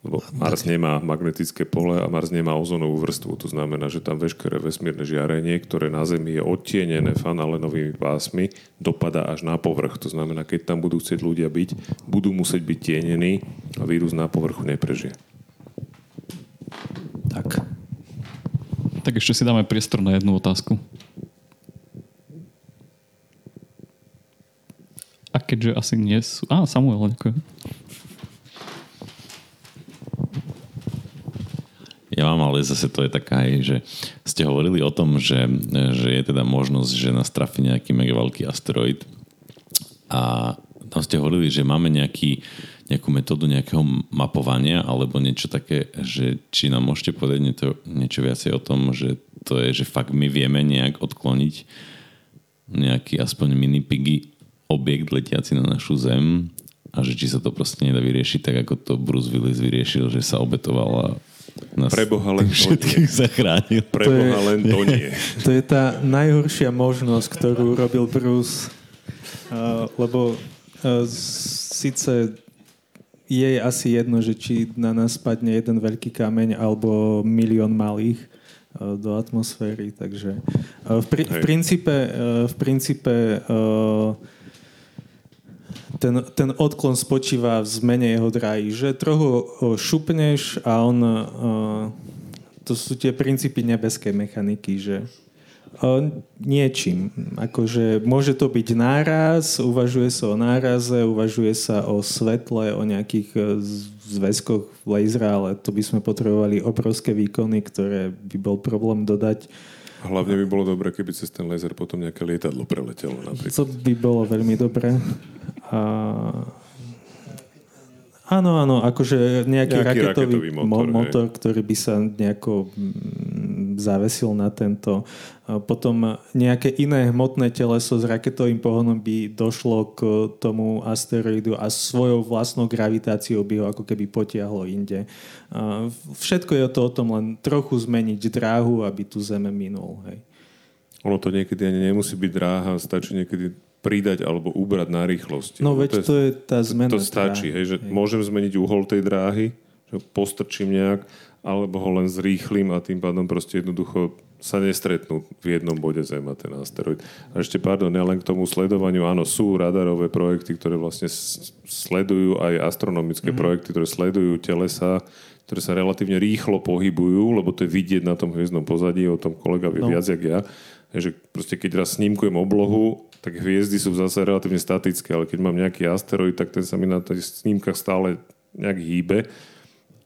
Lebo Mars nemá magnetické pole a Mars nemá ozonovú vrstvu. To znamená, že tam veškeré vesmírne žiarenie, ktoré na Zemi je odtienené fanalenovými pásmi, dopada až na povrch. To znamená, keď tam budú chcieť ľudia byť, budú musieť byť tienení a vírus na povrchu neprežije. Tak. Tak ešte si dáme priestor na jednu otázku. A keďže asi nie sú... Á, Samuel, ďakujem. Ja mám, ale zase to je taká, že ste hovorili o tom, že, že je teda možnosť, že nás trafi nejaký mega veľký asteroid. A tam ste hovorili, že máme nejaký, nejakú metódu nejakého mapovania alebo niečo také, že či nám môžete povedať niečo, niečo viacej o tom, že to je, že fakt my vieme nejak odkloniť nejaký aspoň mini piggy objekt letiaci na našu zem a že či sa to proste nedá vyriešiť tak, ako to Bruce Willis vyriešil, že sa obetovala nás Preboha len to nie. zachránil. Preboha len to nie. To je tá najhoršia možnosť, ktorú robil Bruce. Uh, lebo uh, síce je asi jedno, že či na nás spadne jeden veľký kameň alebo milión malých uh, do atmosféry. Takže uh, v, pri, v princípe, uh, v princípe uh, ten, ten odklon spočíva v zmene jeho dráhy, že trochu šupneš a on... To sú tie princípy nebeskej mechaniky, že niečím. Akože môže to byť náraz, uvažuje sa o náraze, uvažuje sa o svetle, o nejakých e, zväzkoch laserá, ale to by sme potrebovali obrovské výkony, ktoré by bol problém dodať. Hlavne by bolo dobre, keby cez ten laser potom nejaké lietadlo preletelo napríklad. To by bolo veľmi dobré. Áno, áno, akože nejaký, nejaký raketový, raketový motor, motor ktorý by sa nejako mm, zavesil na tento. Potom nejaké iné hmotné teleso s raketovým pohonom by došlo k tomu asteroidu a svojou vlastnou gravitáciou by ho ako keby potiahlo inde. Všetko je to o tom len trochu zmeniť dráhu, aby tu Zeme minul. Hej. Ono to niekedy ani nemusí byť dráha, stačí niekedy pridať alebo ubrať na rýchlosti. No veď to je tá zmena. To stačí, hej, že môžem zmeniť uhol tej dráhy, že postrčím nejak, alebo ho len zrýchlim a tým pádom proste jednoducho sa nestretnú v jednom bode Zem a ten asteroid. A ešte, pardon, ja len k tomu sledovaniu, áno, sú radarové projekty, ktoré vlastne sledujú aj astronomické mm-hmm. projekty, ktoré sledujú telesa, ktoré sa relatívne rýchlo pohybujú, lebo to je vidieť na tom hviezdnom pozadí, o tom kolega vie No. viac, jak ja, že proste keď raz snímkujem oblohu, tak hviezdy sú zase relatívne statické, ale keď mám nejaký asteroid, tak ten sa mi na tých snímkach stále nejak hýbe.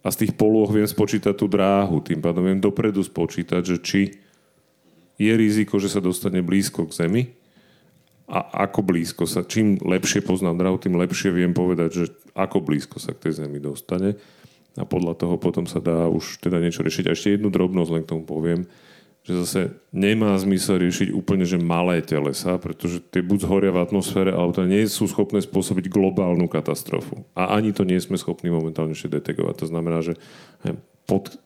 A z tých polôch viem spočítať tú dráhu, tým pádom viem dopredu spočítať, že či je riziko, že sa dostane blízko k Zemi. A ako blízko sa, čím lepšie poznám dráhu, tým lepšie viem povedať, že ako blízko sa k tej Zemi dostane. A podľa toho potom sa dá už teda niečo riešiť. A ešte jednu drobnosť len k tomu poviem, že zase nemá zmysel riešiť úplne, že malé telesa, pretože tie buď zhoria v atmosfére, alebo to nie sú schopné spôsobiť globálnu katastrofu. A ani to nie sme schopní momentálne ešte detekovať. To znamená, že neviem, pod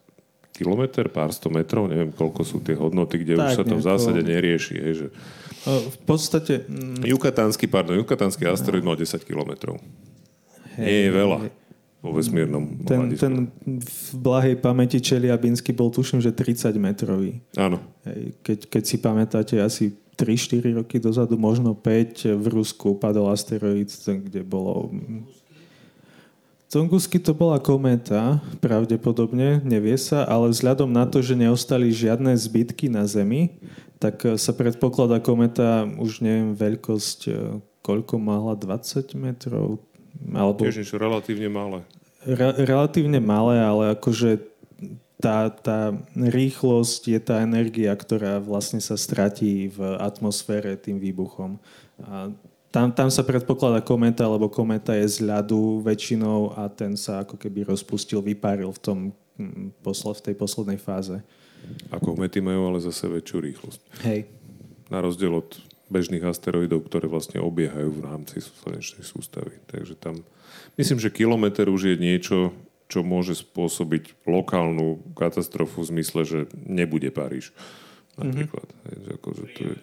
kilometr, pár sto metrov, neviem, koľko sú tie hodnoty, kde už Tak sa to v zásade nerieši. Hej, že... O, V podstate... mm, Jukatánsky, pardon, Jukatánsky asteroid mal 10 kilometrov. Nie je veľa vo vesmírnom Ten, hľadisku. ten v blahej pamäti Čeliabinsky bol tuším, že 30 metrový. Áno. Keď, keď si pamätáte, asi 3-4 roky dozadu, možno 5, v Rusku padol asteroid, kde bolo... Tungusky to bola kométa, pravdepodobne, nevie sa, ale vzhľadom na to, že neostali žiadne zbytky na Zemi, tak eh, sa predpokladá kometa, už neviem, veľkosť, eh, koľko mala, 20 metrov? Alebo Tiež niečo relatívne malé. Re- relatívne malé, ale akože tá, tá rýchlosť je tá energia, ktorá vlastne sa stratí v atmosfére tým výbuchom. A tam, tam sa predpokladá kometa, lebo kometa je z ľadu väčšinou a ten sa ako keby rozpustil, vypáril v, tom, mm, v tej poslednej fáze. Ako mety majú ale zase väčšiu rýchlosť. Hej. Na rozdiel od bežných asteroidov, ktoré vlastne obiehajú v rámci slnečnej sústavy. Takže tam myslím, že kilometr už je niečo, čo môže spôsobiť lokálnu katastrofu v zmysle, že nebude Paríž. Napríklad. Mm-hmm. Hej, že akože to je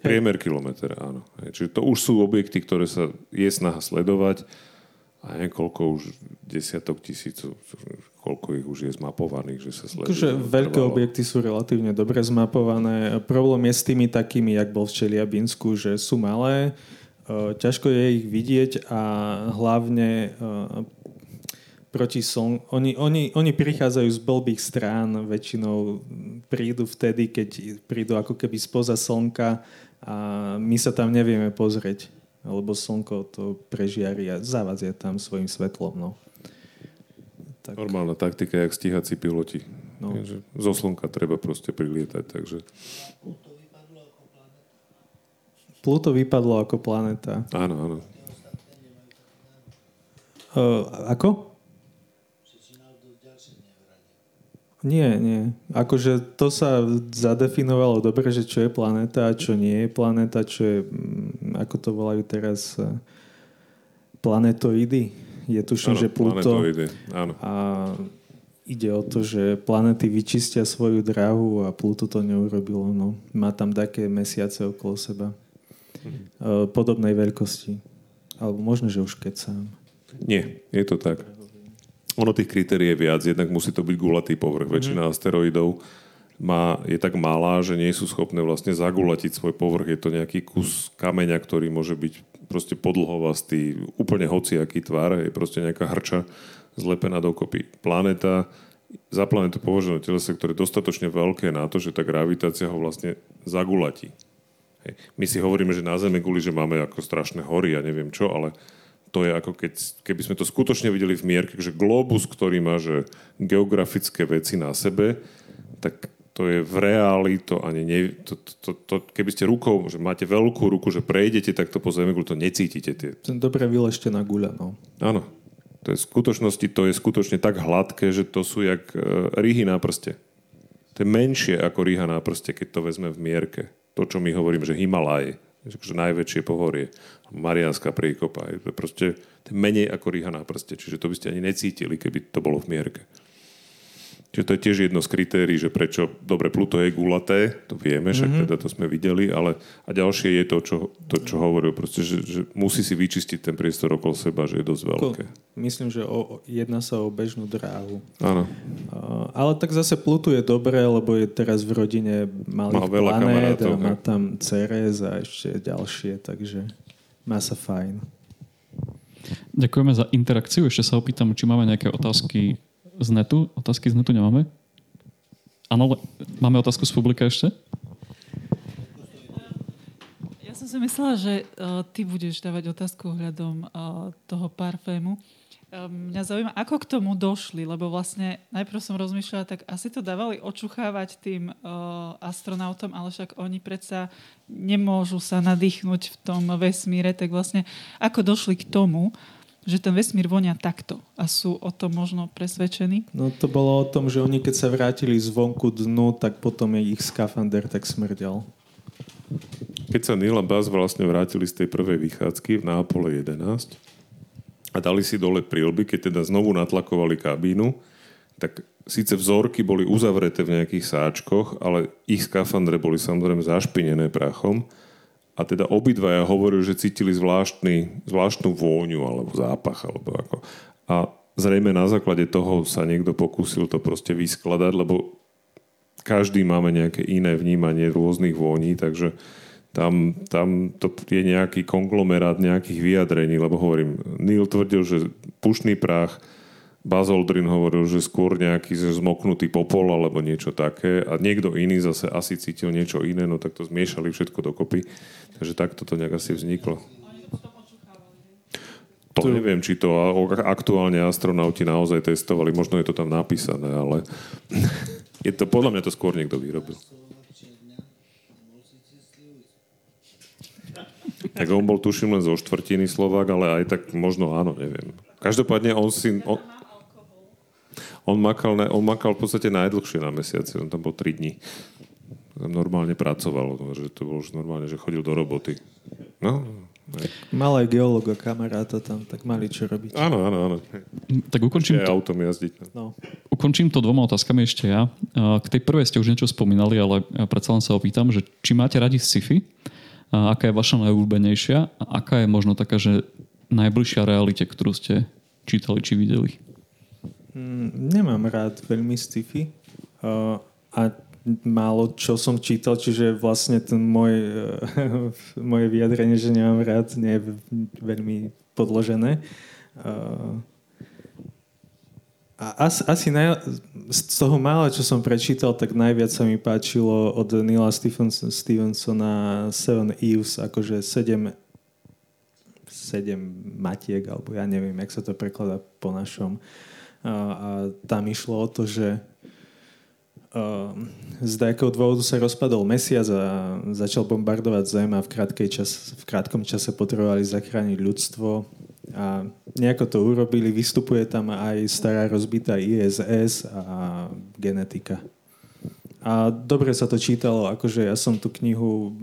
priemer kilometra, áno. Čiže to už sú objekty, ktoré sa je snaha sledovať a neviem, koľko už desiatok tisícov, koľko ich už je zmapovaných, že sa sledujú. Akože veľké Trvalo. objekty sú relatívne dobre zmapované. Problém je s tými takými, jak bol v Čeliabinsku, že sú malé, e, ťažko je ich vidieť a hlavne e, proti sln... Oni, oni, oni prichádzajú z blbých strán, väčšinou prídu vtedy, keď prídu ako keby spoza slnka a my sa tam nevieme pozrieť, lebo slnko to prežiari a zavadzia tam svojim svetlom. No. Tak. Normálna taktika, jak stíhací piloti. No. No. Že zo slnka treba proste prilietať, takže Pluto vypadlo ako planéta. áno, áno. Uh, ako? Nie, nie. Akože to sa zadefinovalo dobre, že čo je planéta a čo nie je planéta, čo je, mm, ako to volajú teraz, eh, planetoidy. Je tuším, áno že Pluto... áno. A ide o to, že planety vyčistia svoju dráhu a Pluto to neurobilo. No. Má tam také mesiace okolo seba. Uh, podobnej veľkosti. Alebo možno, že už keď sám. Nie, je to tak. Ono tých kritérií je viac. Jednak musí to byť gulatý povrch. Väčšina asteroidov má, je tak malá, že nie sú schopné vlastne zagulatiť svoj povrch. Je to nejaký kus kameňa, ktorý môže byť proste podlhovastý, úplne hociaký tvar. Je proste nejaká hrča zlepená dokopy. Planéta, za planetu považené telesa, ktoré je dostatočne veľké na to, že tá gravitácia ho vlastne zagulatí. Hej. My si hovoríme, že na Zeme guli, že máme ako strašné hory a neviem čo, ale to je ako keď, keby sme to skutočne videli v mierke, že globus, ktorý má že geografické veci na sebe, tak to je v reáli, to ani ne, to, to, to, to, keby ste rukou, že máte veľkú ruku, že prejdete takto po Zemi, to necítite. Tie. Dobre vyleštená guľa, no. Áno. To je v skutočnosti, to je skutočne tak hladké, že to sú jak uh, ryhy na prste. To je menšie ako ryha na prste, keď to vezme v mierke. To, čo my hovoríme, že Himalaj, že najväčšie pohorie, Marianská príkopa, je to proste to je menej ako ryha na prste, čiže to by ste ani necítili, keby to bolo v mierke. Čiže to je tiež jedno z kritérií, že prečo, dobre, Pluto je gulaté, to vieme, však mm-hmm. teda to sme videli, ale a ďalšie je to, čo, to, čo hovoril, proste, že, že musí si vyčistiť ten priestor okolo seba, že je dosť veľké. Myslím, že o, jedná sa o bežnú dráhu. Áno. Uh, ale tak zase Pluto je dobré, lebo je teraz v rodine malých má veľa planét a má tam Ceres a ešte ďalšie, takže má sa fajn. Ďakujeme za interakciu. Ešte sa opýtam, či máme nejaké otázky z netu? Otázky z netu nemáme? Áno, máme otázku z publika ešte? Ja som si myslela, že uh, ty budeš dávať otázku ohľadom uh, toho parfému. Um, mňa zaujíma, ako k tomu došli, lebo vlastne najprv som rozmýšľala, tak asi to dávali očuchávať tým uh, astronautom, ale však oni predsa nemôžu sa nadýchnuť v tom vesmíre, tak vlastne ako došli k tomu, že ten vesmír vonia takto a sú o tom možno presvedčení? No to bolo o tom, že oni keď sa vrátili zvonku dnu, tak potom je ich skafander tak smrdel. Keď sa Neil a Buzz vlastne vrátili z tej prvej vychádzky na Apollo 11 a dali si dole prilby, keď teda znovu natlakovali kabínu, tak síce vzorky boli uzavreté v nejakých sáčkoch, ale ich skafandre boli samozrejme zašpinené prachom a teda obidvaja hovorili, že cítili zvláštny, zvláštnu vôňu alebo zápach. Alebo ako. A zrejme na základe toho sa niekto pokúsil to proste vyskladať, lebo každý máme nejaké iné vnímanie rôznych vôní, takže tam, tam to je nejaký konglomerát nejakých vyjadrení, lebo hovorím, Neil tvrdil, že pušný prach, Buzz Aldrin hovoril, že skôr nejaký zmoknutý popol alebo niečo také a niekto iný zase asi cítil niečo iné, no tak to zmiešali všetko dokopy. Takže takto to nejak asi vzniklo. To neviem, či to aktuálne astronauti naozaj testovali. Možno je to tam napísané, ale *laughs* je to, podľa mňa to skôr niekto vyrobil. Tak on bol tuším len zo štvrtiny Slovák, ale aj tak možno áno, neviem. Každopádne on si... On, on makal, on makal v podstate najdlhšie na mesiaci, on tam bol 3 dní. Tam normálne pracoval, že to bolo už normálne, že chodil do roboty. No, Mal aj geologa kamaráta tam, tak mali čo robiť. Áno, áno, áno. Tak ukončím to. autom jazdiť. No. Ukončím to dvoma otázkami ešte ja. K tej prvej ste už niečo spomínali, ale predsa len sa opýtam, že či máte radi sci-fi, aká je vaša najúľbenejšia a aká je možno taká, že najbližšia realite, ktorú ste čítali či videli? Mm, nemám rád veľmi sci-fi uh, a málo čo som čítal, čiže vlastne ten môj, uh, *laughs* moje vyjadrenie, že nemám rád, nie je veľmi podložené. Uh, a asi, asi naj, z toho mála, čo som prečítal, tak najviac sa mi páčilo od Neila Stevensona Seven Eves, akože sedem sedem matiek, alebo ja neviem, jak sa to prekladá po našom. A, a tam išlo o to, že z nejakého dôvodu sa rozpadol mesiac a začal bombardovať Zem a v, čas, v krátkom čase potrebovali zachrániť ľudstvo a nejako to urobili. Vystupuje tam aj stará rozbitá ISS a genetika. A dobre sa to čítalo, akože ja som tú knihu,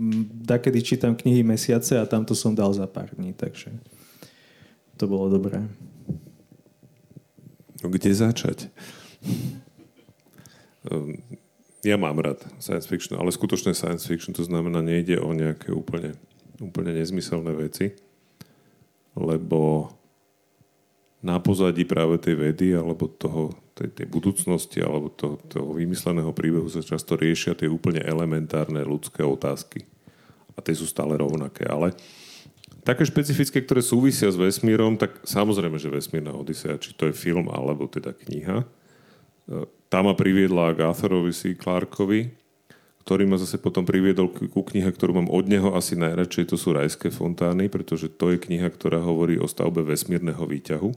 dakedy čítam knihy mesiace a tamto som dal za pár dní, takže to bolo dobré. No kde začať? Ehm, ja mám rád science fiction, ale skutočné science fiction to znamená, nejde o nejaké úplne, úplne nezmyselné veci, lebo na pozadí práve tej vedy alebo toho, tej, tej budúcnosti alebo toho, toho vymysleného príbehu sa často riešia tie úplne elementárne ľudské otázky. A tie sú stále rovnaké. Ale také špecifické, ktoré súvisia s vesmírom, tak samozrejme, že vesmírna Odisea, či to je film alebo teda kniha, e, tá ma priviedla k Arthorovi C. Clarkovi, ktorý ma zase potom priviedol ku knihe, ktorú mám od neho asi najradšej, to sú Rajské fontány, pretože to je kniha, ktorá hovorí o stavbe vesmírneho výťahu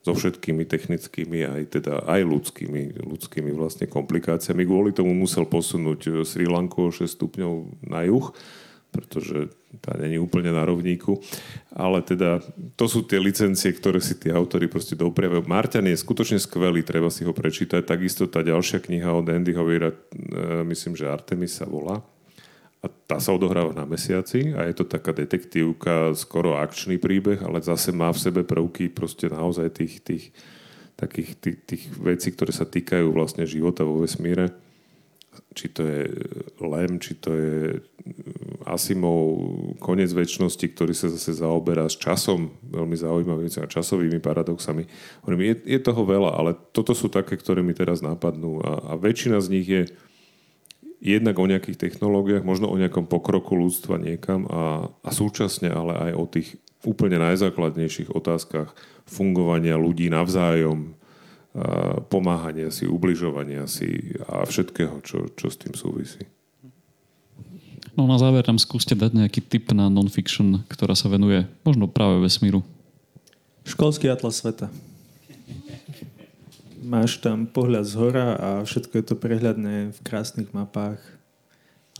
so všetkými technickými aj teda aj ľudskými, ľudskými vlastne komplikáciami. Kvôli tomu musel posunúť Sri Lanku o 6 stupňov na juh pretože tá není úplne na rovníku. Ale teda to sú tie licencie, ktoré si tí autory proste dopriavajú. Marťan je skutočne skvelý, treba si ho prečítať. Takisto tá ďalšia kniha od Andy Hovira, e, myslím, že Artemis sa volá. A tá sa odohráva na mesiaci a je to taká detektívka, skoro akčný príbeh, ale zase má v sebe prvky proste naozaj tých, tých takých tých, tých vecí, ktoré sa týkajú vlastne života vo vesmíre. Či to je Lem, či to je Asimov Konec väčšnosti, ktorý sa zase zaoberá s časom, veľmi zaujímavými a časovými paradoxami. Hovorím, je, je toho veľa, ale toto sú také, ktoré mi teraz napadnú a, a väčšina z nich je jednak o nejakých technológiách, možno o nejakom pokroku ľudstva niekam a, a súčasne ale aj o tých úplne najzákladnejších otázkach fungovania ľudí navzájom, pomáhania si, ubližovania si a všetkého, čo, čo s tým súvisí. No na záver nám skúste dať nejaký tip na non-fiction, ktorá sa venuje možno práve vesmíru. Školský atlas sveta. Máš tam pohľad z hora a všetko je to prehľadné v krásnych mapách.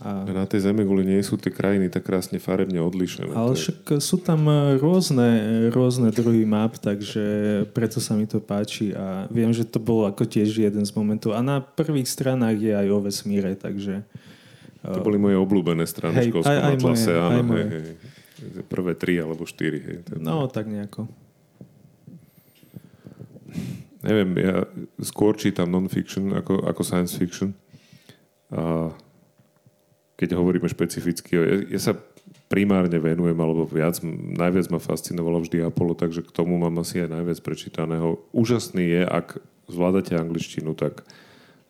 A... Na tej Zemeguli nie sú tie krajiny tak krásne farebne odlišené. Ale však sú tam e, rôzne, rôzne druhy map, takže preto sa mi to páči a viem, že to bolo ako tiež jeden z momentov. A na prvých stranách je aj o vesmíre, takže... To boli moje obľúbené strany hej, v školskom aj, aj atlase. Moje, áno, aj moje. Hej, hej. Prvé tri alebo štyri. Hej, no, tak nejako neviem, ja skôr čítam non-fiction ako, ako science fiction. A keď hovoríme špecificky, ja, ja sa primárne venujem, alebo viac, najviac ma fascinovalo vždy Apollo, takže k tomu mám asi aj najviac prečítaného. Úžasný je, ak zvládate angličtinu, tak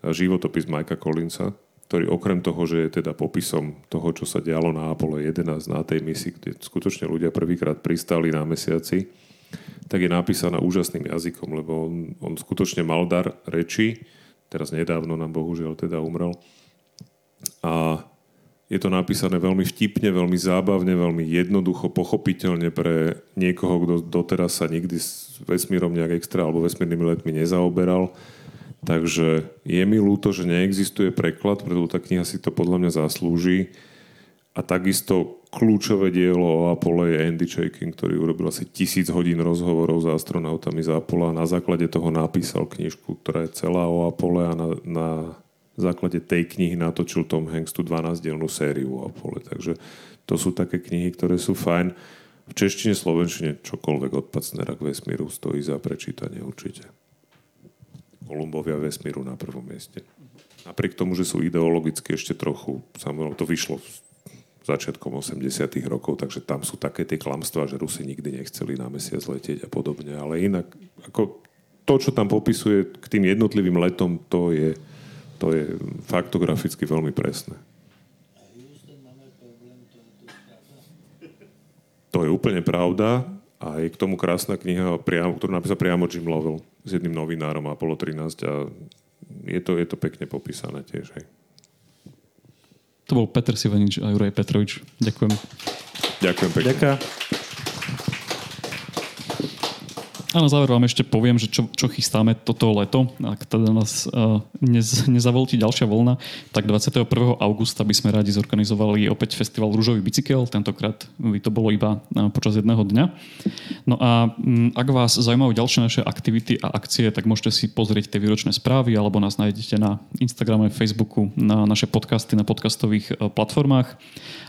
životopis Mikea Collinsa, ktorý okrem toho, že je teda popisom toho, čo sa dialo na Apollo 11 na tej misii, kde skutočne ľudia prvýkrát pristali na mesiaci, tak je napísaná úžasným jazykom, lebo on, on skutočne mal dar reči, teraz nedávno nám bohužiaľ teda umrel. A je to napísané veľmi vtipne, veľmi zábavne, veľmi jednoducho, pochopiteľne pre niekoho, kto doteraz sa nikdy s vesmírom nejak extra alebo vesmírnymi letmi nezaoberal. Takže je mi ľúto, že neexistuje preklad, preto tá kniha si to podľa mňa zaslúži. A takisto kľúčové dielo o Apollo je Andy Chaikin, ktorý urobil asi tisíc hodín rozhovorov s astronautami z Apollo a na základe toho napísal knižku, ktorá je celá o Apollo a na, na základe tej knihy natočil Tom Hanks tú 12-dielnú sériu o Apollo. Takže to sú také knihy, ktoré sú fajn. V češtine, slovenčine čokoľvek od Pacnera k vesmíru stojí za prečítanie určite. Kolumbovia vesmíru na prvom mieste. Napriek tomu, že sú ideologicky ešte trochu, samozrejme to vyšlo začiatkom 80 rokov, takže tam sú také tie klamstvá, že Rusi nikdy nechceli na mesiac letieť a podobne. Ale inak, ako to, čo tam popisuje k tým jednotlivým letom, to je, to je faktograficky veľmi presné. To je úplne pravda a je k tomu krásna kniha, priamo, ktorú napísal priamo Jim Lovell s jedným novinárom Apollo 13 a je to, je to pekne popísané tiež. Hej. To bol Peter Sivanič a Juraj Petrovič. Ďakujem. Ďakujem pekne. Ďakujem. A na záver vám ešte poviem, že čo, čo chystáme toto leto. Ak teda nás uh, nez, nezavolí ďalšia voľna, tak 21. augusta by sme radi zorganizovali opäť festival Rúžový bicykel. Tentokrát by to bolo iba uh, počas jedného dňa. No a um, ak vás zaujímajú ďalšie naše aktivity a akcie, tak môžete si pozrieť tie výročné správy alebo nás nájdete na Instagrame, Facebooku, na naše podcasty na podcastových uh, platformách.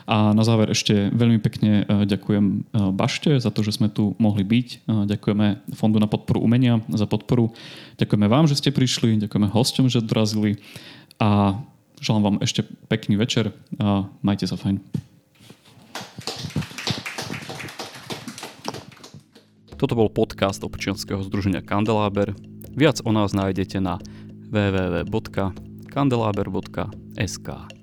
A na záver ešte veľmi pekne uh, ďakujem uh, Bašte za to, že sme tu mohli byť. Uh, ďakujeme Fondu na podporu umenia za podporu. Ďakujeme vám, že ste prišli, ďakujeme hosťom, že dorazili a želám vám ešte pekný večer a majte sa fajn. Toto bol podcast občianského združenia Kandeláber. Viac o nás nájdete na www.kandelaber.sk.